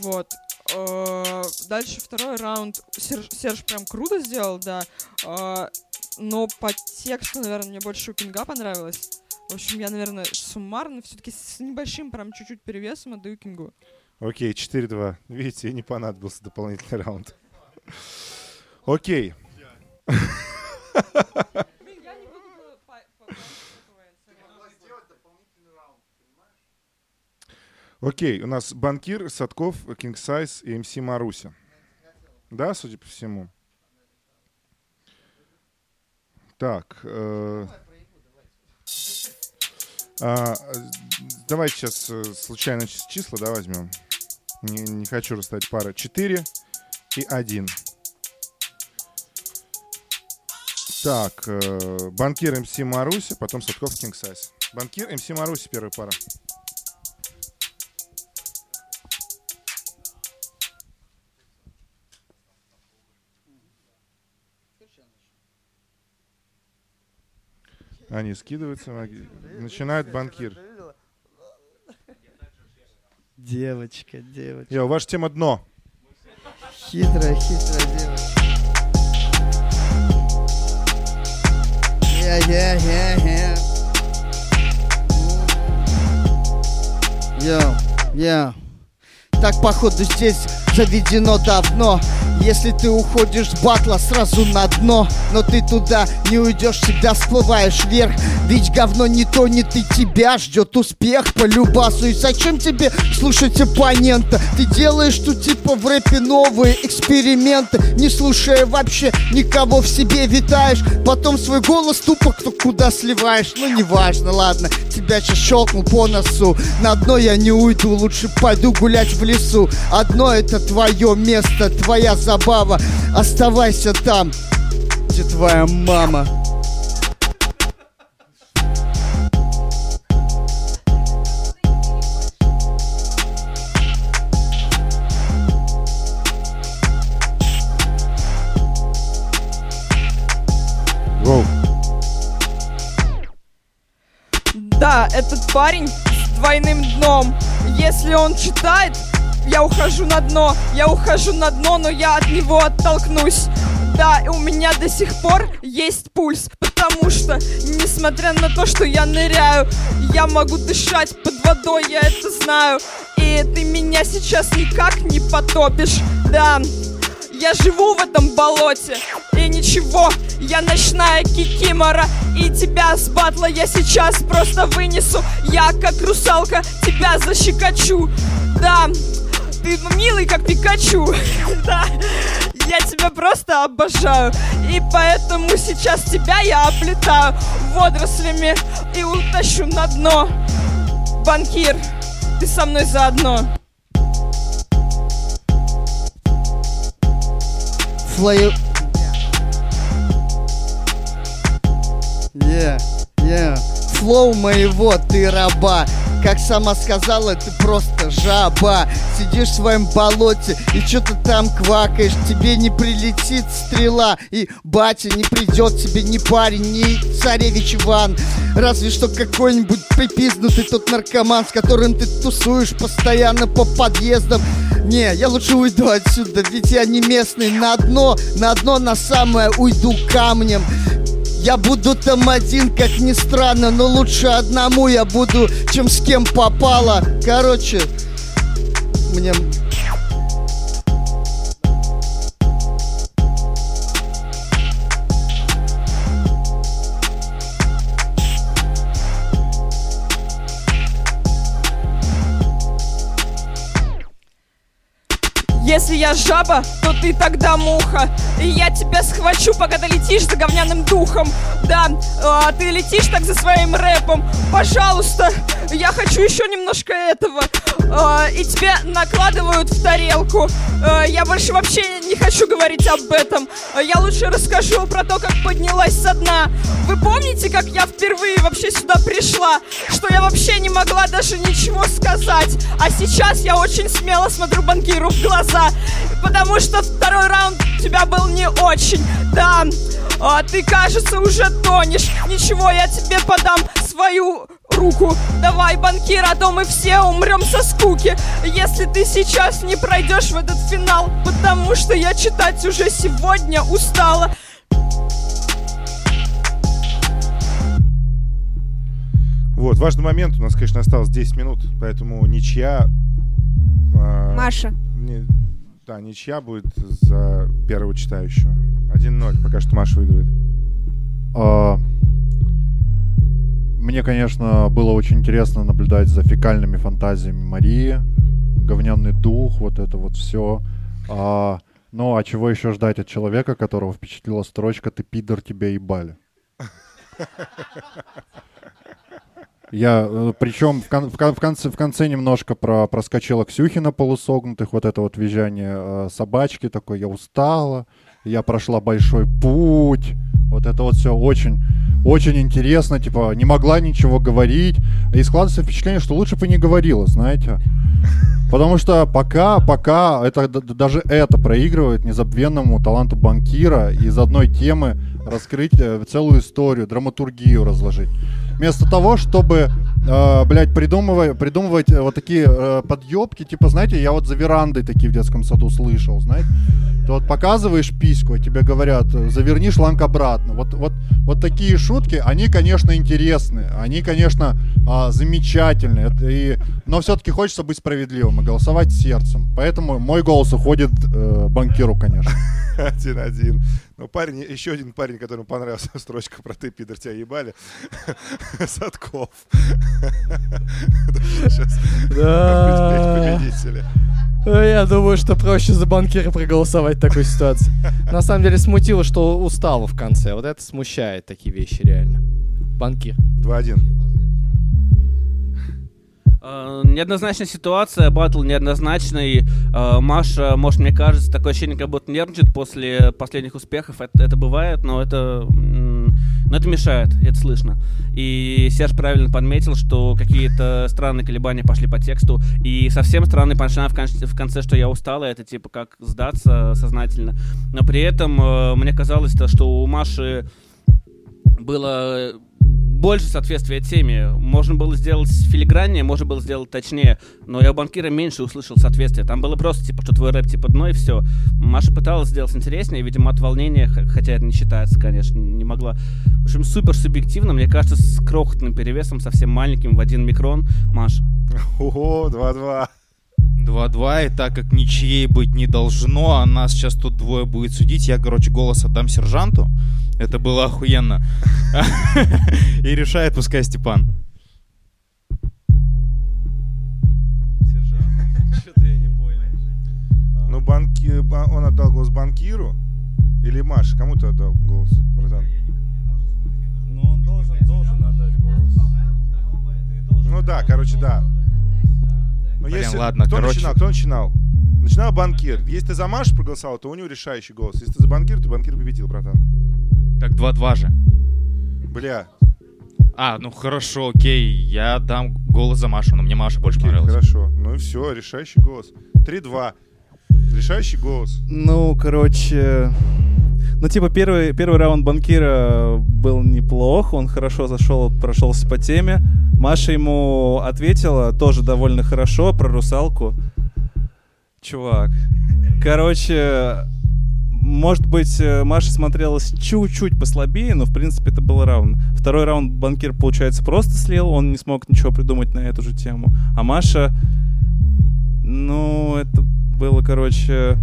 Вот. Э, Дальше второй раунд. Серж, Серж прям круто сделал, да. Э, Но по тексту, наверное, мне больше у Кинга понравилось. В общем, я, наверное, суммарно все-таки с небольшим, прям чуть-чуть перевесом отдаю Кингу. Окей, 4-2. Видите, не понадобился дополнительный раунд. Окей. Окей, у нас Банкир, Садков, King Size и МС Маруся. Да, судя по всему? Так. э, а, э, давайте сейчас э, случайно чис- числа, да, возьмем. Не, не хочу расставить пары. 4 и 1. Так, э, банкир МС Маруся, потом Садков Size. Банкир МС Маруся, первая пара. Они скидываются, начинает банкир. Девочка, девочка. Йо, ваша тема дно. Хитрая, хитрая девочка. Yeah, yeah, yeah, yeah. Йоу, йоу. Так, походу, здесь заведено давно. Если ты уходишь с батла сразу на дно. Но ты туда не уйдешь, всегда всплываешь вверх. Ведь говно не тонет и тебя ждет успех. По любасу И зачем тебе слушать оппонента? Ты делаешь тут типа в рэпе новые эксперименты. Не слушая вообще никого в себе витаешь. Потом свой голос тупо кто куда сливаешь. Ну неважно, ладно, тебя сейчас щелкнул по носу. На дно я не уйду, лучше пойду гулять в лесу. Одно это твое место, твоя забава Оставайся там, где твоя мама Воу. Да, этот парень с двойным дном. Если он читает, я ухожу на дно. Я ухожу на дно, но я от него оттолкнусь. Да, у меня до сих пор есть пульс, потому что, несмотря на то, что я ныряю, я могу дышать под водой, я это знаю. И ты меня сейчас никак не потопишь. Да, я живу в этом болоте И ничего, я ночная кикимора И тебя с батла я сейчас просто вынесу Я как русалка тебя защекочу Да, ты милый как Пикачу. Да, я тебя просто обожаю. И поэтому сейчас тебя я оплетаю Водорослями и утащу на дно. Банкир, ты со мной заодно. Флейл... Yeah, yeah. Флоу моего ты раба Как сама сказала, ты просто жаба. Сидишь в своем болоте и что-то там квакаешь. Тебе не прилетит стрела И батя не придет тебе ни парень, ни царевич Иван. Разве что какой-нибудь припизнутый тот наркоман С которым ты тусуешь постоянно по подъездам. Не, я лучше уйду отсюда, ведь я не местный. На одно, на одно, на самое уйду камнем я буду там один, как ни странно, но лучше одному я буду, чем с кем попало. Короче, мне я жаба, то ты тогда муха. И я тебя схвачу, пока ты летишь за говняным духом. Да, а, ты летишь так за своим рэпом. Пожалуйста, я хочу еще немножко этого. А, и тебе накладывают в тарелку. А, я больше вообще не хочу говорить об этом. А, я лучше расскажу про то, как поднялась со дна. Вы помните, как я впервые вообще сюда пришла? Что я вообще не могла даже ничего сказать. А сейчас я очень смело смотрю банкиру в глаза. Потому что второй раунд у тебя был не очень. Да, а ты, кажется, уже тонешь. Ничего, я тебе подам свою руку. Давай, банкир, а то мы все умрем со скуки. Если ты сейчас не пройдешь в этот финал, потому что я читать уже сегодня устала. Вот, важный момент. У нас, конечно, осталось 10 минут, поэтому ничья... а, Маша. не- да, ничья будет за первого читающего. 1-0, пока что Маша выигрывает. А, Мне, конечно, было очень интересно наблюдать за фекальными фантазиями Марии. Говненный дух, вот это вот все. ну, а чего еще ждать от человека, которого впечатлила строчка «Ты пидор, тебя ебали». Я, причем в, кон- в кон- в конце, в конце немножко про, проскочила Ксюхина полусогнутых, вот это вот визжание э, собачки, такой, я устала, я прошла большой путь, вот это вот все очень, очень интересно, типа, не могла ничего говорить, и складывается впечатление, что лучше бы не говорила, знаете. Потому что пока, пока это даже это проигрывает незабвенному таланту банкира из одной темы раскрыть э, целую историю, драматургию разложить. Вместо того, чтобы, э, блядь, придумывать, придумывать э, вот такие э, подъебки, типа, знаете, я вот за верандой такие в детском саду слышал, знаете. Ты вот показываешь письку, а тебе говорят, э, заверни шланг обратно. Вот, вот, вот такие шутки, они, конечно, интересные, они, конечно, а, замечательные. Это и, но все-таки хочется быть справедливым и голосовать сердцем. Поэтому мой голос уходит э, банкиру, конечно. Один-один. Ну, парень, еще один парень, которому понравилась строчка про ты, пидор, тебя ебали. Садков. Сейчас Да. победители. Э, Я думаю, что проще за банкира проголосовать в такой ситуации. На самом деле смутило, что устала в конце. Вот это смущает такие вещи реально. Банкир. 2-1. Э, Неоднозначная ситуация, батл неоднозначный. Э, Маша, может, мне кажется, такое ощущение, как будто нервничает после последних успехов. Это, это бывает, но это, но это мешает, это слышно. И Серж правильно подметил, что какие-то странные колебания пошли по тексту. И совсем странный панчлайн в в конце, что я устала, это типа как сдаться сознательно. Но при этом э, мне казалось, то, что у Маши было больше соответствия теме. Можно было сделать филиграннее, можно было сделать точнее. Но я у банкира меньше услышал соответствия. Там было просто, типа, что твой рэп, типа, дно и все. Маша пыталась сделать интереснее, видимо, от волнения, хотя это не считается, конечно, не могла. В общем, супер субъективно, мне кажется, с крохотным перевесом, совсем маленьким, в один микрон. Маша. Ого, 2-2. 2-2, и так как ничьей быть не должно, а нас сейчас тут двое будет судить, я, короче, голос отдам сержанту. Это было охуенно. И решает пускай Степан. Что-то я не понял. Ну, банки... ба- он отдал голос банкиру? Или Маше? Кому ты отдал голос, братан? Ну, он должен, должен отдать голос. Ну да, короче, да. Ну, Блин, если- ладно, кто короче. начинал? Кто начинал? Начинал банкир. Если ты за Машу проголосовал, то у него решающий голос. Если ты за банкир, то банкир победил, братан. Так 2-2 же. Бля. А, ну хорошо, окей, я дам голос за Машу, но мне Маша больше Окей, понравилась. Хорошо. Ну и все, решающий голос. 3-2. Решающий голос. Ну, короче... Ну, типа, первый, первый раунд банкира был неплох, он хорошо зашел, прошелся по теме. Маша ему ответила тоже довольно хорошо про русалку. Чувак. Короче, может быть, э, Маша смотрелась чуть-чуть послабее, но, в принципе, это был раунд. Второй раунд банкир, получается, просто слил, он не смог ничего придумать на эту же тему. А Маша, ну, это было, короче...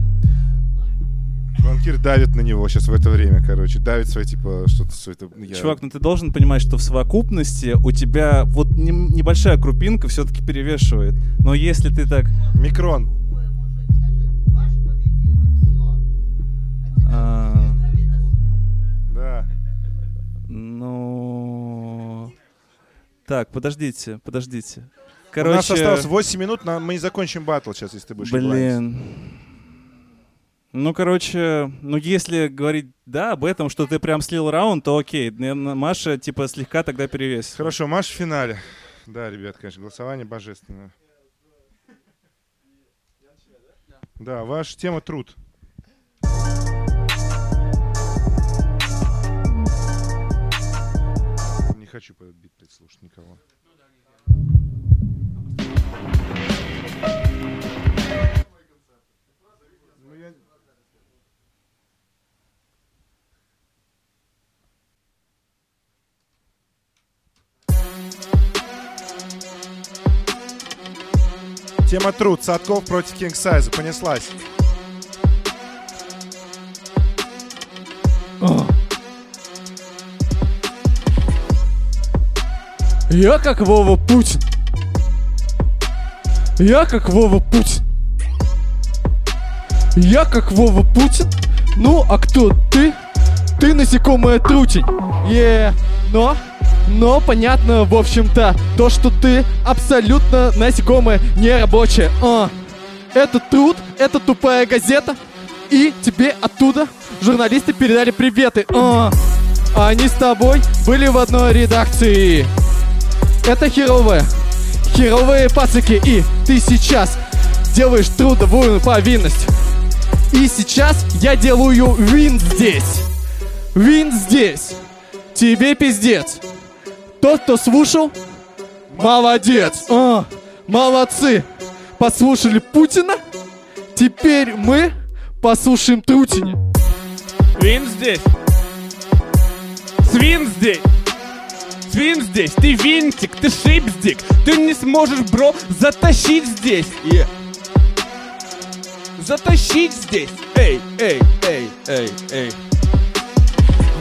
Банкир давит на него сейчас в это время, короче. Давит свое, типа, что-то... это, я- Чувак, ну ты должен понимать, что в совокупности у тебя вот не- небольшая крупинка все-таки перевешивает. Но если ты так... Микрон. а, Да. ну... Так, подождите, подождите. У Короче... нас осталось 8 минут, мы не закончим батл сейчас, если ты будешь. Блин. Ну, короче, ну если говорить, да, об этом, что ты прям слил раунд, то окей. Маша, типа, слегка тогда перевесит. Хорошо, Маша в финале. Да, ребят, конечно, голосование божественное. Да, ваша тема труд. Не хочу под бит слушать никого. Тема труд. Садков против Кинг Сайза. Понеслась. Я как Вова Путин. Я как Вова Путин. Я как Вова Путин. Ну, а кто ты? Ты насекомая трутень. Е, но, но понятно, в общем-то, то, что ты абсолютно насекомая нерабочая. А, это труд, это тупая газета. И тебе оттуда журналисты передали приветы. А, они с тобой были в одной редакции. Это херовая. Херовые пацаки. И ты сейчас делаешь трудовую повинность. И сейчас я делаю вин здесь. Вин здесь. Тебе пиздец. Тот, кто слушал, молодец. А, молодцы. Послушали Путина. Теперь мы послушаем Трутине. Свин здесь. Свин здесь. Свин здесь. Ты винтик, ты шипздик. Ты не сможешь, бро, затащить здесь. Е. Затащить здесь. Эй, эй, эй, эй, эй.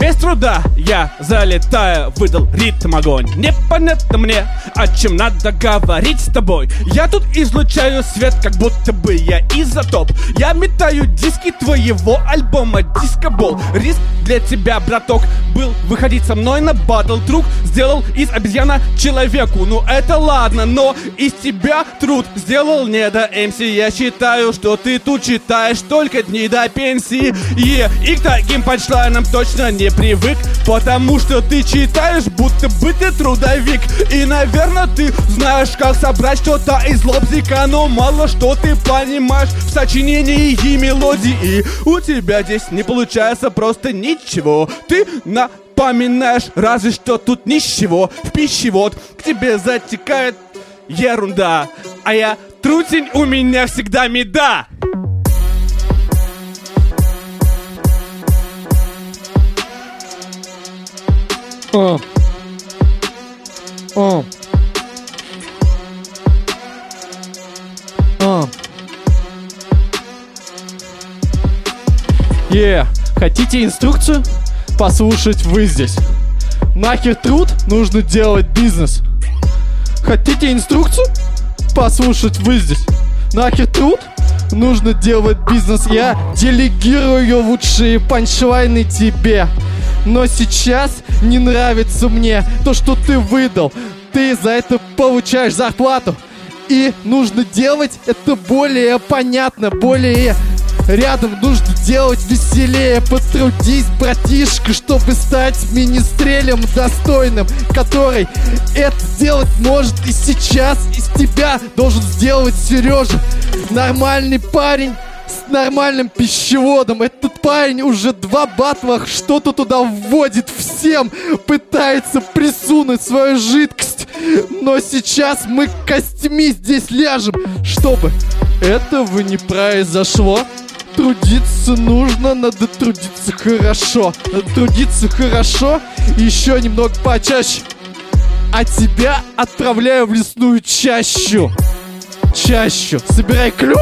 Без труда я залетаю, выдал ритм огонь. Непонятно мне, о чем надо говорить с тобой. Я тут излучаю свет, как будто бы я изотоп. Я метаю диски твоего альбома Дискобол. Риск для тебя, браток, был выходить со мной на батл. Друг сделал из обезьяна человеку. Ну это ладно, но из тебя труд сделал не до МС Я считаю, что ты тут читаешь только дни до пенсии. И к таким панчлайнам точно не привык Потому что ты читаешь, будто бы ты трудовик. И, наверное, ты знаешь, как собрать что-то из лобзика Но мало что ты понимаешь в сочинении и мелодии. И у тебя здесь не получается просто ничего. Ты напоминаешь разве что тут ничего. В пищевод к тебе затекает ерунда. А я трутень, у меня всегда меда А. А. А. Е, хотите инструкцию? Послушать вы здесь. Нахер труд? Нужно делать бизнес. Хотите инструкцию? Послушать вы здесь. Нахер труд? Нужно делать бизнес. Я делегирую лучшие панчлайны тебе. Но сейчас не нравится мне то, что ты выдал. Ты за это получаешь зарплату. И нужно делать это более понятно, более рядом нужно делать веселее Потрудись, братишка, чтобы стать министрелем достойным Который это делать может и сейчас Из тебя должен сделать Сережа Нормальный парень с нормальным пищеводом. Этот парень уже два батла что-то туда вводит всем, пытается присунуть свою жидкость. Но сейчас мы костями здесь ляжем, чтобы этого не произошло. Трудиться нужно, надо трудиться хорошо. Надо трудиться хорошо еще немного почаще. А тебя отправляю в лесную чащу. Чащу. Собирай клюк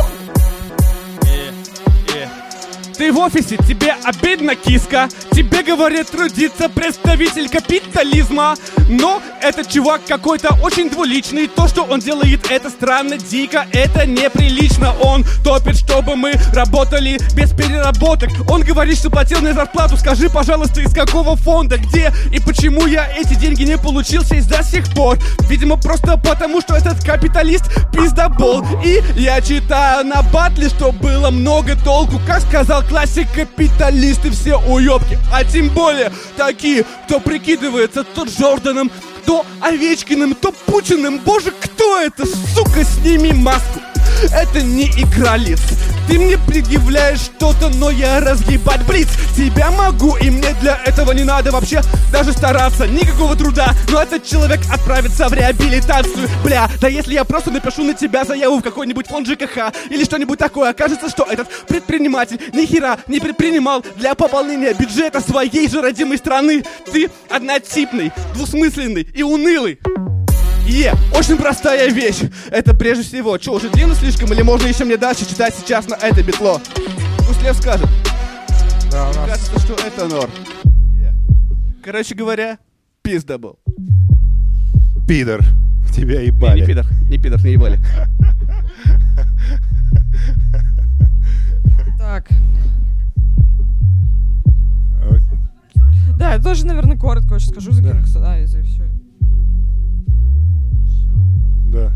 Ты в офисе, тебе обидно, киска. Тебе говорит трудиться представитель капитализма. Но этот чувак какой-то очень двуличный. То, что он делает, это странно, дико, это неприлично. Он топит, чтобы мы работали без переработок. Он говорит, что платил мне зарплату. Скажи, пожалуйста, из какого фонда, где и почему я эти деньги не получил здесь до сих пор? Видимо, просто потому, что этот капиталист пиздобол. И я читаю на батле, что было много толку. Как сказал классик, капиталисты все уебки А тем более такие, кто прикидывается то Джорданом, то Овечкиным, то Путиным Боже, кто это? Сука, сними маску это не игра лиц Ты мне предъявляешь что-то, но я разъебать блиц. Тебя могу, и мне для этого не надо вообще даже стараться. Никакого труда, но этот человек отправится в реабилитацию. Бля, да если я просто напишу на тебя заяву в какой-нибудь фонд ЖКХ Или что-нибудь такое, окажется, что этот предприниматель ни хера не предпринимал для пополнения бюджета своей же родимой страны. Ты однотипный, двусмысленный и унылый Е, очень простая вещь. Это прежде всего, что, уже длинно слишком, или можно еще мне дальше читать сейчас на это битло? Пусть Лев скажет. Да, у нас кажется, что это норм. Е. Короче говоря, пизда был. пидор. Тебя Не, ебали. не пидор, не пидор, не ебали. Так. Да, я тоже, наверное, коротко очень скажу за Да. Кингса, да, и Да.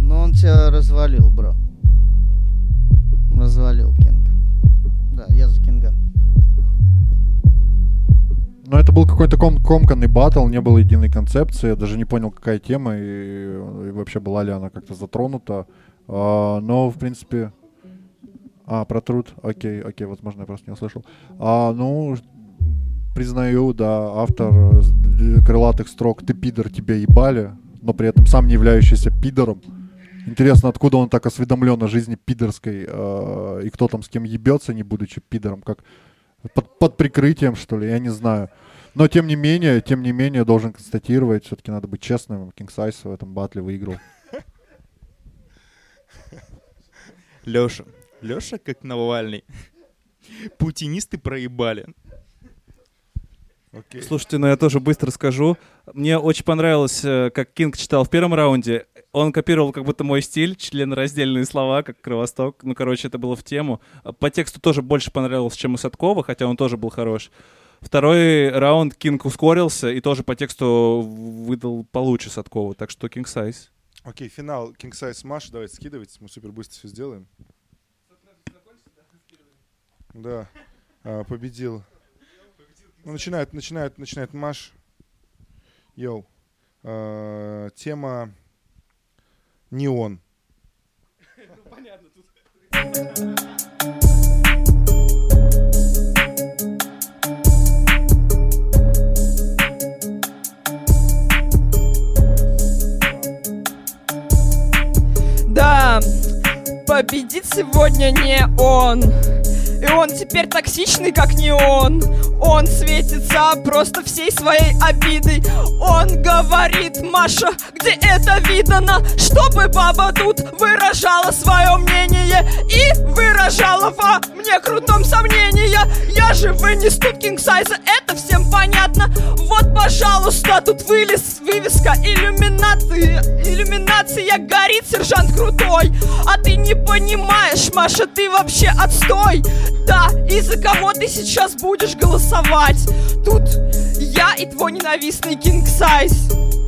Но он тебя развалил, бро. Развалил Кинг. Да, я за Кинга. Но это был какой-то ком комканный батл, не было единой концепции, я даже не понял, какая тема и, и вообще была ли она как-то затронута. А, но, в принципе... А, про труд, окей, окей, возможно, я просто не услышал. А, ну, признаю, да, автор э, крылатых строк «Ты пидор, тебя ебали», но при этом сам не являющийся пидором. Интересно, откуда он так осведомлен о жизни пидорской, э, и кто там с кем ебется, не будучи пидором, как под, под прикрытием, что ли, я не знаю. Но тем не менее, тем не менее, должен констатировать, все-таки надо быть честным, King в этом батле выиграл. Леша. Леша как Навальный. Путинисты проебали. Окей. Слушайте, ну я тоже быстро скажу. Мне очень понравилось, э, как Кинг читал в первом раунде. Он копировал как будто мой стиль, членораздельные слова, как Кровосток. Ну, короче, это было в тему. По тексту тоже больше понравилось, чем у Садкова, хотя он тоже был хорош. Второй раунд Кинг ускорился и тоже по тексту выдал получше Садкову. Так что King Size. Окей, финал King Size Mash. Давайте скидывайте, мы супер быстро все сделаем. Да, а, победил. Ну, начинает, начинает, начинает Маш. Йоу. А, тема неон. Да, победит сегодня не он. И он теперь токсичный, как не он. Он светится просто всей своей обидой. Он говорит, Маша, где это видано, чтобы баба тут выражала свое мнение и выражала во мне крутом сомнении. Я же вынес тут кинг сайза, это всем понятно. Вот пожалуйста, тут вылез вывеска иллюминации Иллюминация горит, сержант крутой А ты не понимаешь, Маша, ты вообще отстой Да, и за кого ты сейчас будешь голосовать? Тут я и твой ненавистный King Size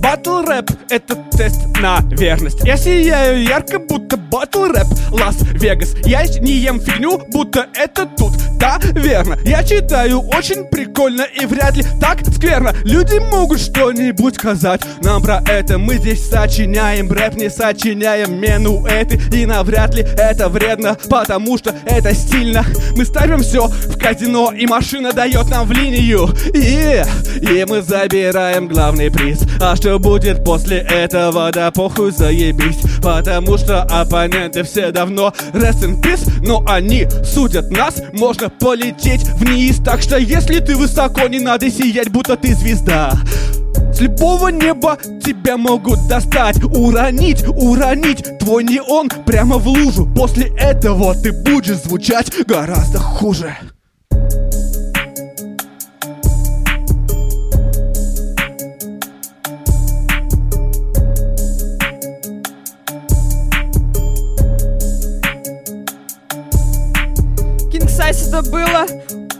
Батл рэп — это тест на верность. Я сияю ярко, будто батл рэп Лас-Вегас. Я не ем фигню, будто это тут Да, верно, я читаю очень прикольно И вряд ли так скверно. Люди могут что-нибудь сказать Нам про это. Мы здесь сочиняем Рэп не сочиняем менуэты. И навряд ли это вредно Потому что это стильно. Мы ставим все в казино И машина дает нам в линию. И, и мы забираем главный приз. А что будет после этого, да похуй заебись. Потому что оппоненты все давно rest in peace. Но они судят нас, можно полететь вниз. Так что если ты высоко, не надо сиять, будто ты звезда. С любого неба тебя могут достать. Уронить, уронить. Твой неон прямо в лужу. После этого ты будешь звучать гораздо хуже это было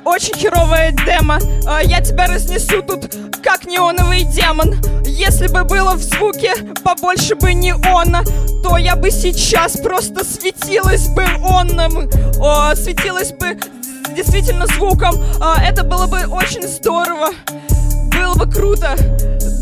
очень херовая демо. А, Я тебя разнесу тут, как неоновый демон. Если бы было в звуке побольше бы неона То я бы сейчас просто светилась бы онным. О, Светилась бы действительно звуком. А, Это было бы очень здорово. Было бы круто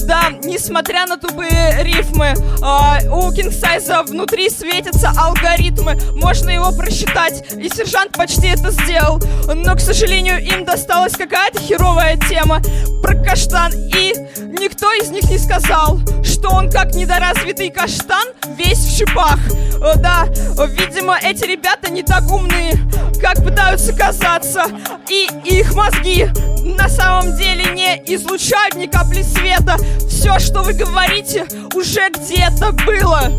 да, несмотря на тупые рифмы, а, у Кингсайза внутри светятся алгоритмы. Можно его просчитать, и сержант почти это сделал. Но, к сожалению, им досталась какая-то херовая тема про каштан, и никто из них не сказал, что он как недоразвитый каштан весь в шипах. Э, Да, видимо, эти ребята не так умные, как пытаются казаться, и их мозги на самом деле не излучают ни капли света. Все, что вы говорите, уже где-то было.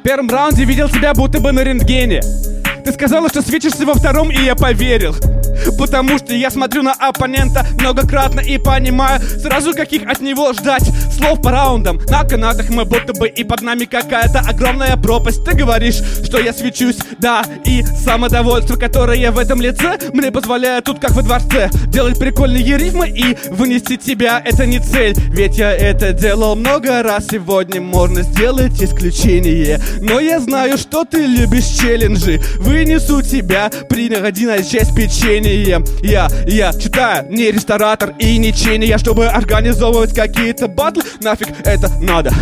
В первом раунде видел тебя будто бы на рентгене Ты сказала, что светишься во втором, и я поверил. Потому что я смотрю на оппонента многократно и понимаю Сразу каких от него ждать. Слов по раундам На канатах мы будто бы и под нами какая-то огромная пропасть. Ты говоришь, что я свечусь, да И самодовольство, которое в этом лице Мне позволяет тут, как во дворце Делать прикольные рифмы и вынести тебя. Это не цель, ведь я это делал много раз. Сегодня можно сделать исключение. Но я знаю, что ты любишь челленджи Вынесу тебя, приходи на часть печенья Я, я читаю, не ресторатор и не чения Чтобы организовывать какие-то батлы Нафиг это надо.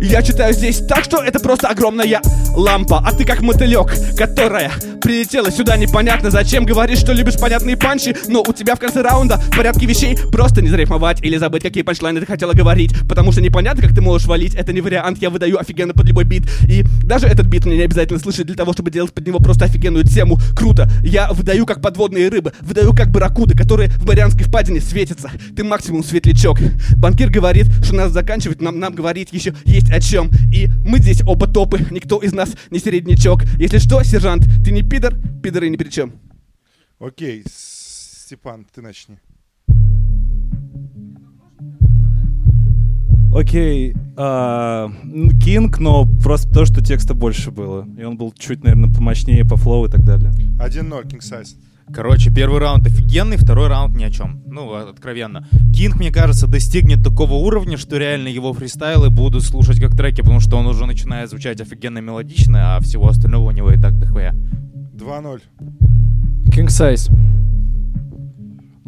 Я читаю здесь так, что это просто огромная лампа. А ты как мотылек, которая прилетела сюда. Непонятно зачем Говоришь, что любишь понятные панчи. Но у тебя в конце раунда в порядке вещей Просто не зарифмовать или забыть, какие панчлайны ты хотела говорить. Потому что непонятно, как ты можешь валить. Это не вариант, я выдаю офигенно под любой бит. И даже этот бит мне не обязательно слышать Для того, чтобы делать под него просто офигенную тему. Круто, я выдаю как подводные рыбы Выдаю как барракуды, которые в Марианской впадине светятся. Ты максимум светлячок. Банкир говорит, что надо заканчивать Нам, нам говорить еще есть о чем И мы здесь оба топы Никто из нас не середнячок. Если что, сержант, ты не пидор Пидоры ни при чем Окей, Степан, ты начни. Окей, а, Кинг, но просто то, что текста больше было. И он был чуть, наверное, помощнее по флоу и так далее. 1-0, King Size. Короче, первый раунд офигенный, второй раунд ни о чем. Ну, а- откровенно. Кинг, мне кажется, достигнет такого уровня, что реально его фристайлы будут слушать как треки, потому что он уже начинает звучать офигенно мелодично, а всего остального у него и так дохуя. 2-0. King Size.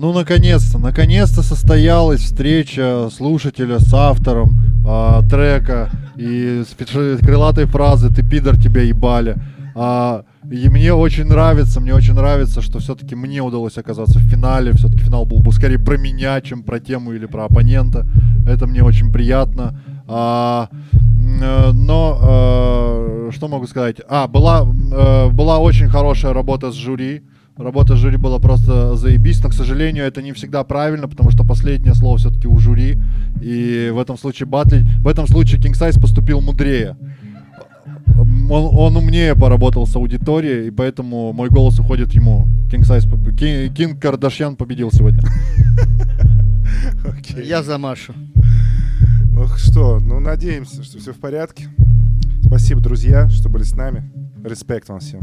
Ну, наконец-то, наконец-то состоялась встреча слушателя с автором а, трека и с крылатой фразы «Ты пидор, тебя ебали». А, и мне очень нравится, мне очень нравится, что все-таки мне удалось оказаться в финале. Все-таки финал был бы скорее про меня, чем про тему или про оппонента. Это мне очень приятно. А, э, но э, что могу сказать? А, была, э, была очень хорошая работа с жюри. Работа с жюри была просто заебись, но, к сожалению, это не всегда правильно, потому что последнее слово все-таки у жюри. И в этом случае Батли, в этом случае King Size поступил мудрее. Он, он умнее поработал с аудиторией, и поэтому мой голос уходит ему. King Size, поб- Ки- Кинг Кардашьян победил сегодня. Я за Машу. Ну что, ну надеемся, что все в порядке. Спасибо, друзья, что были с нами. Респект вам всем.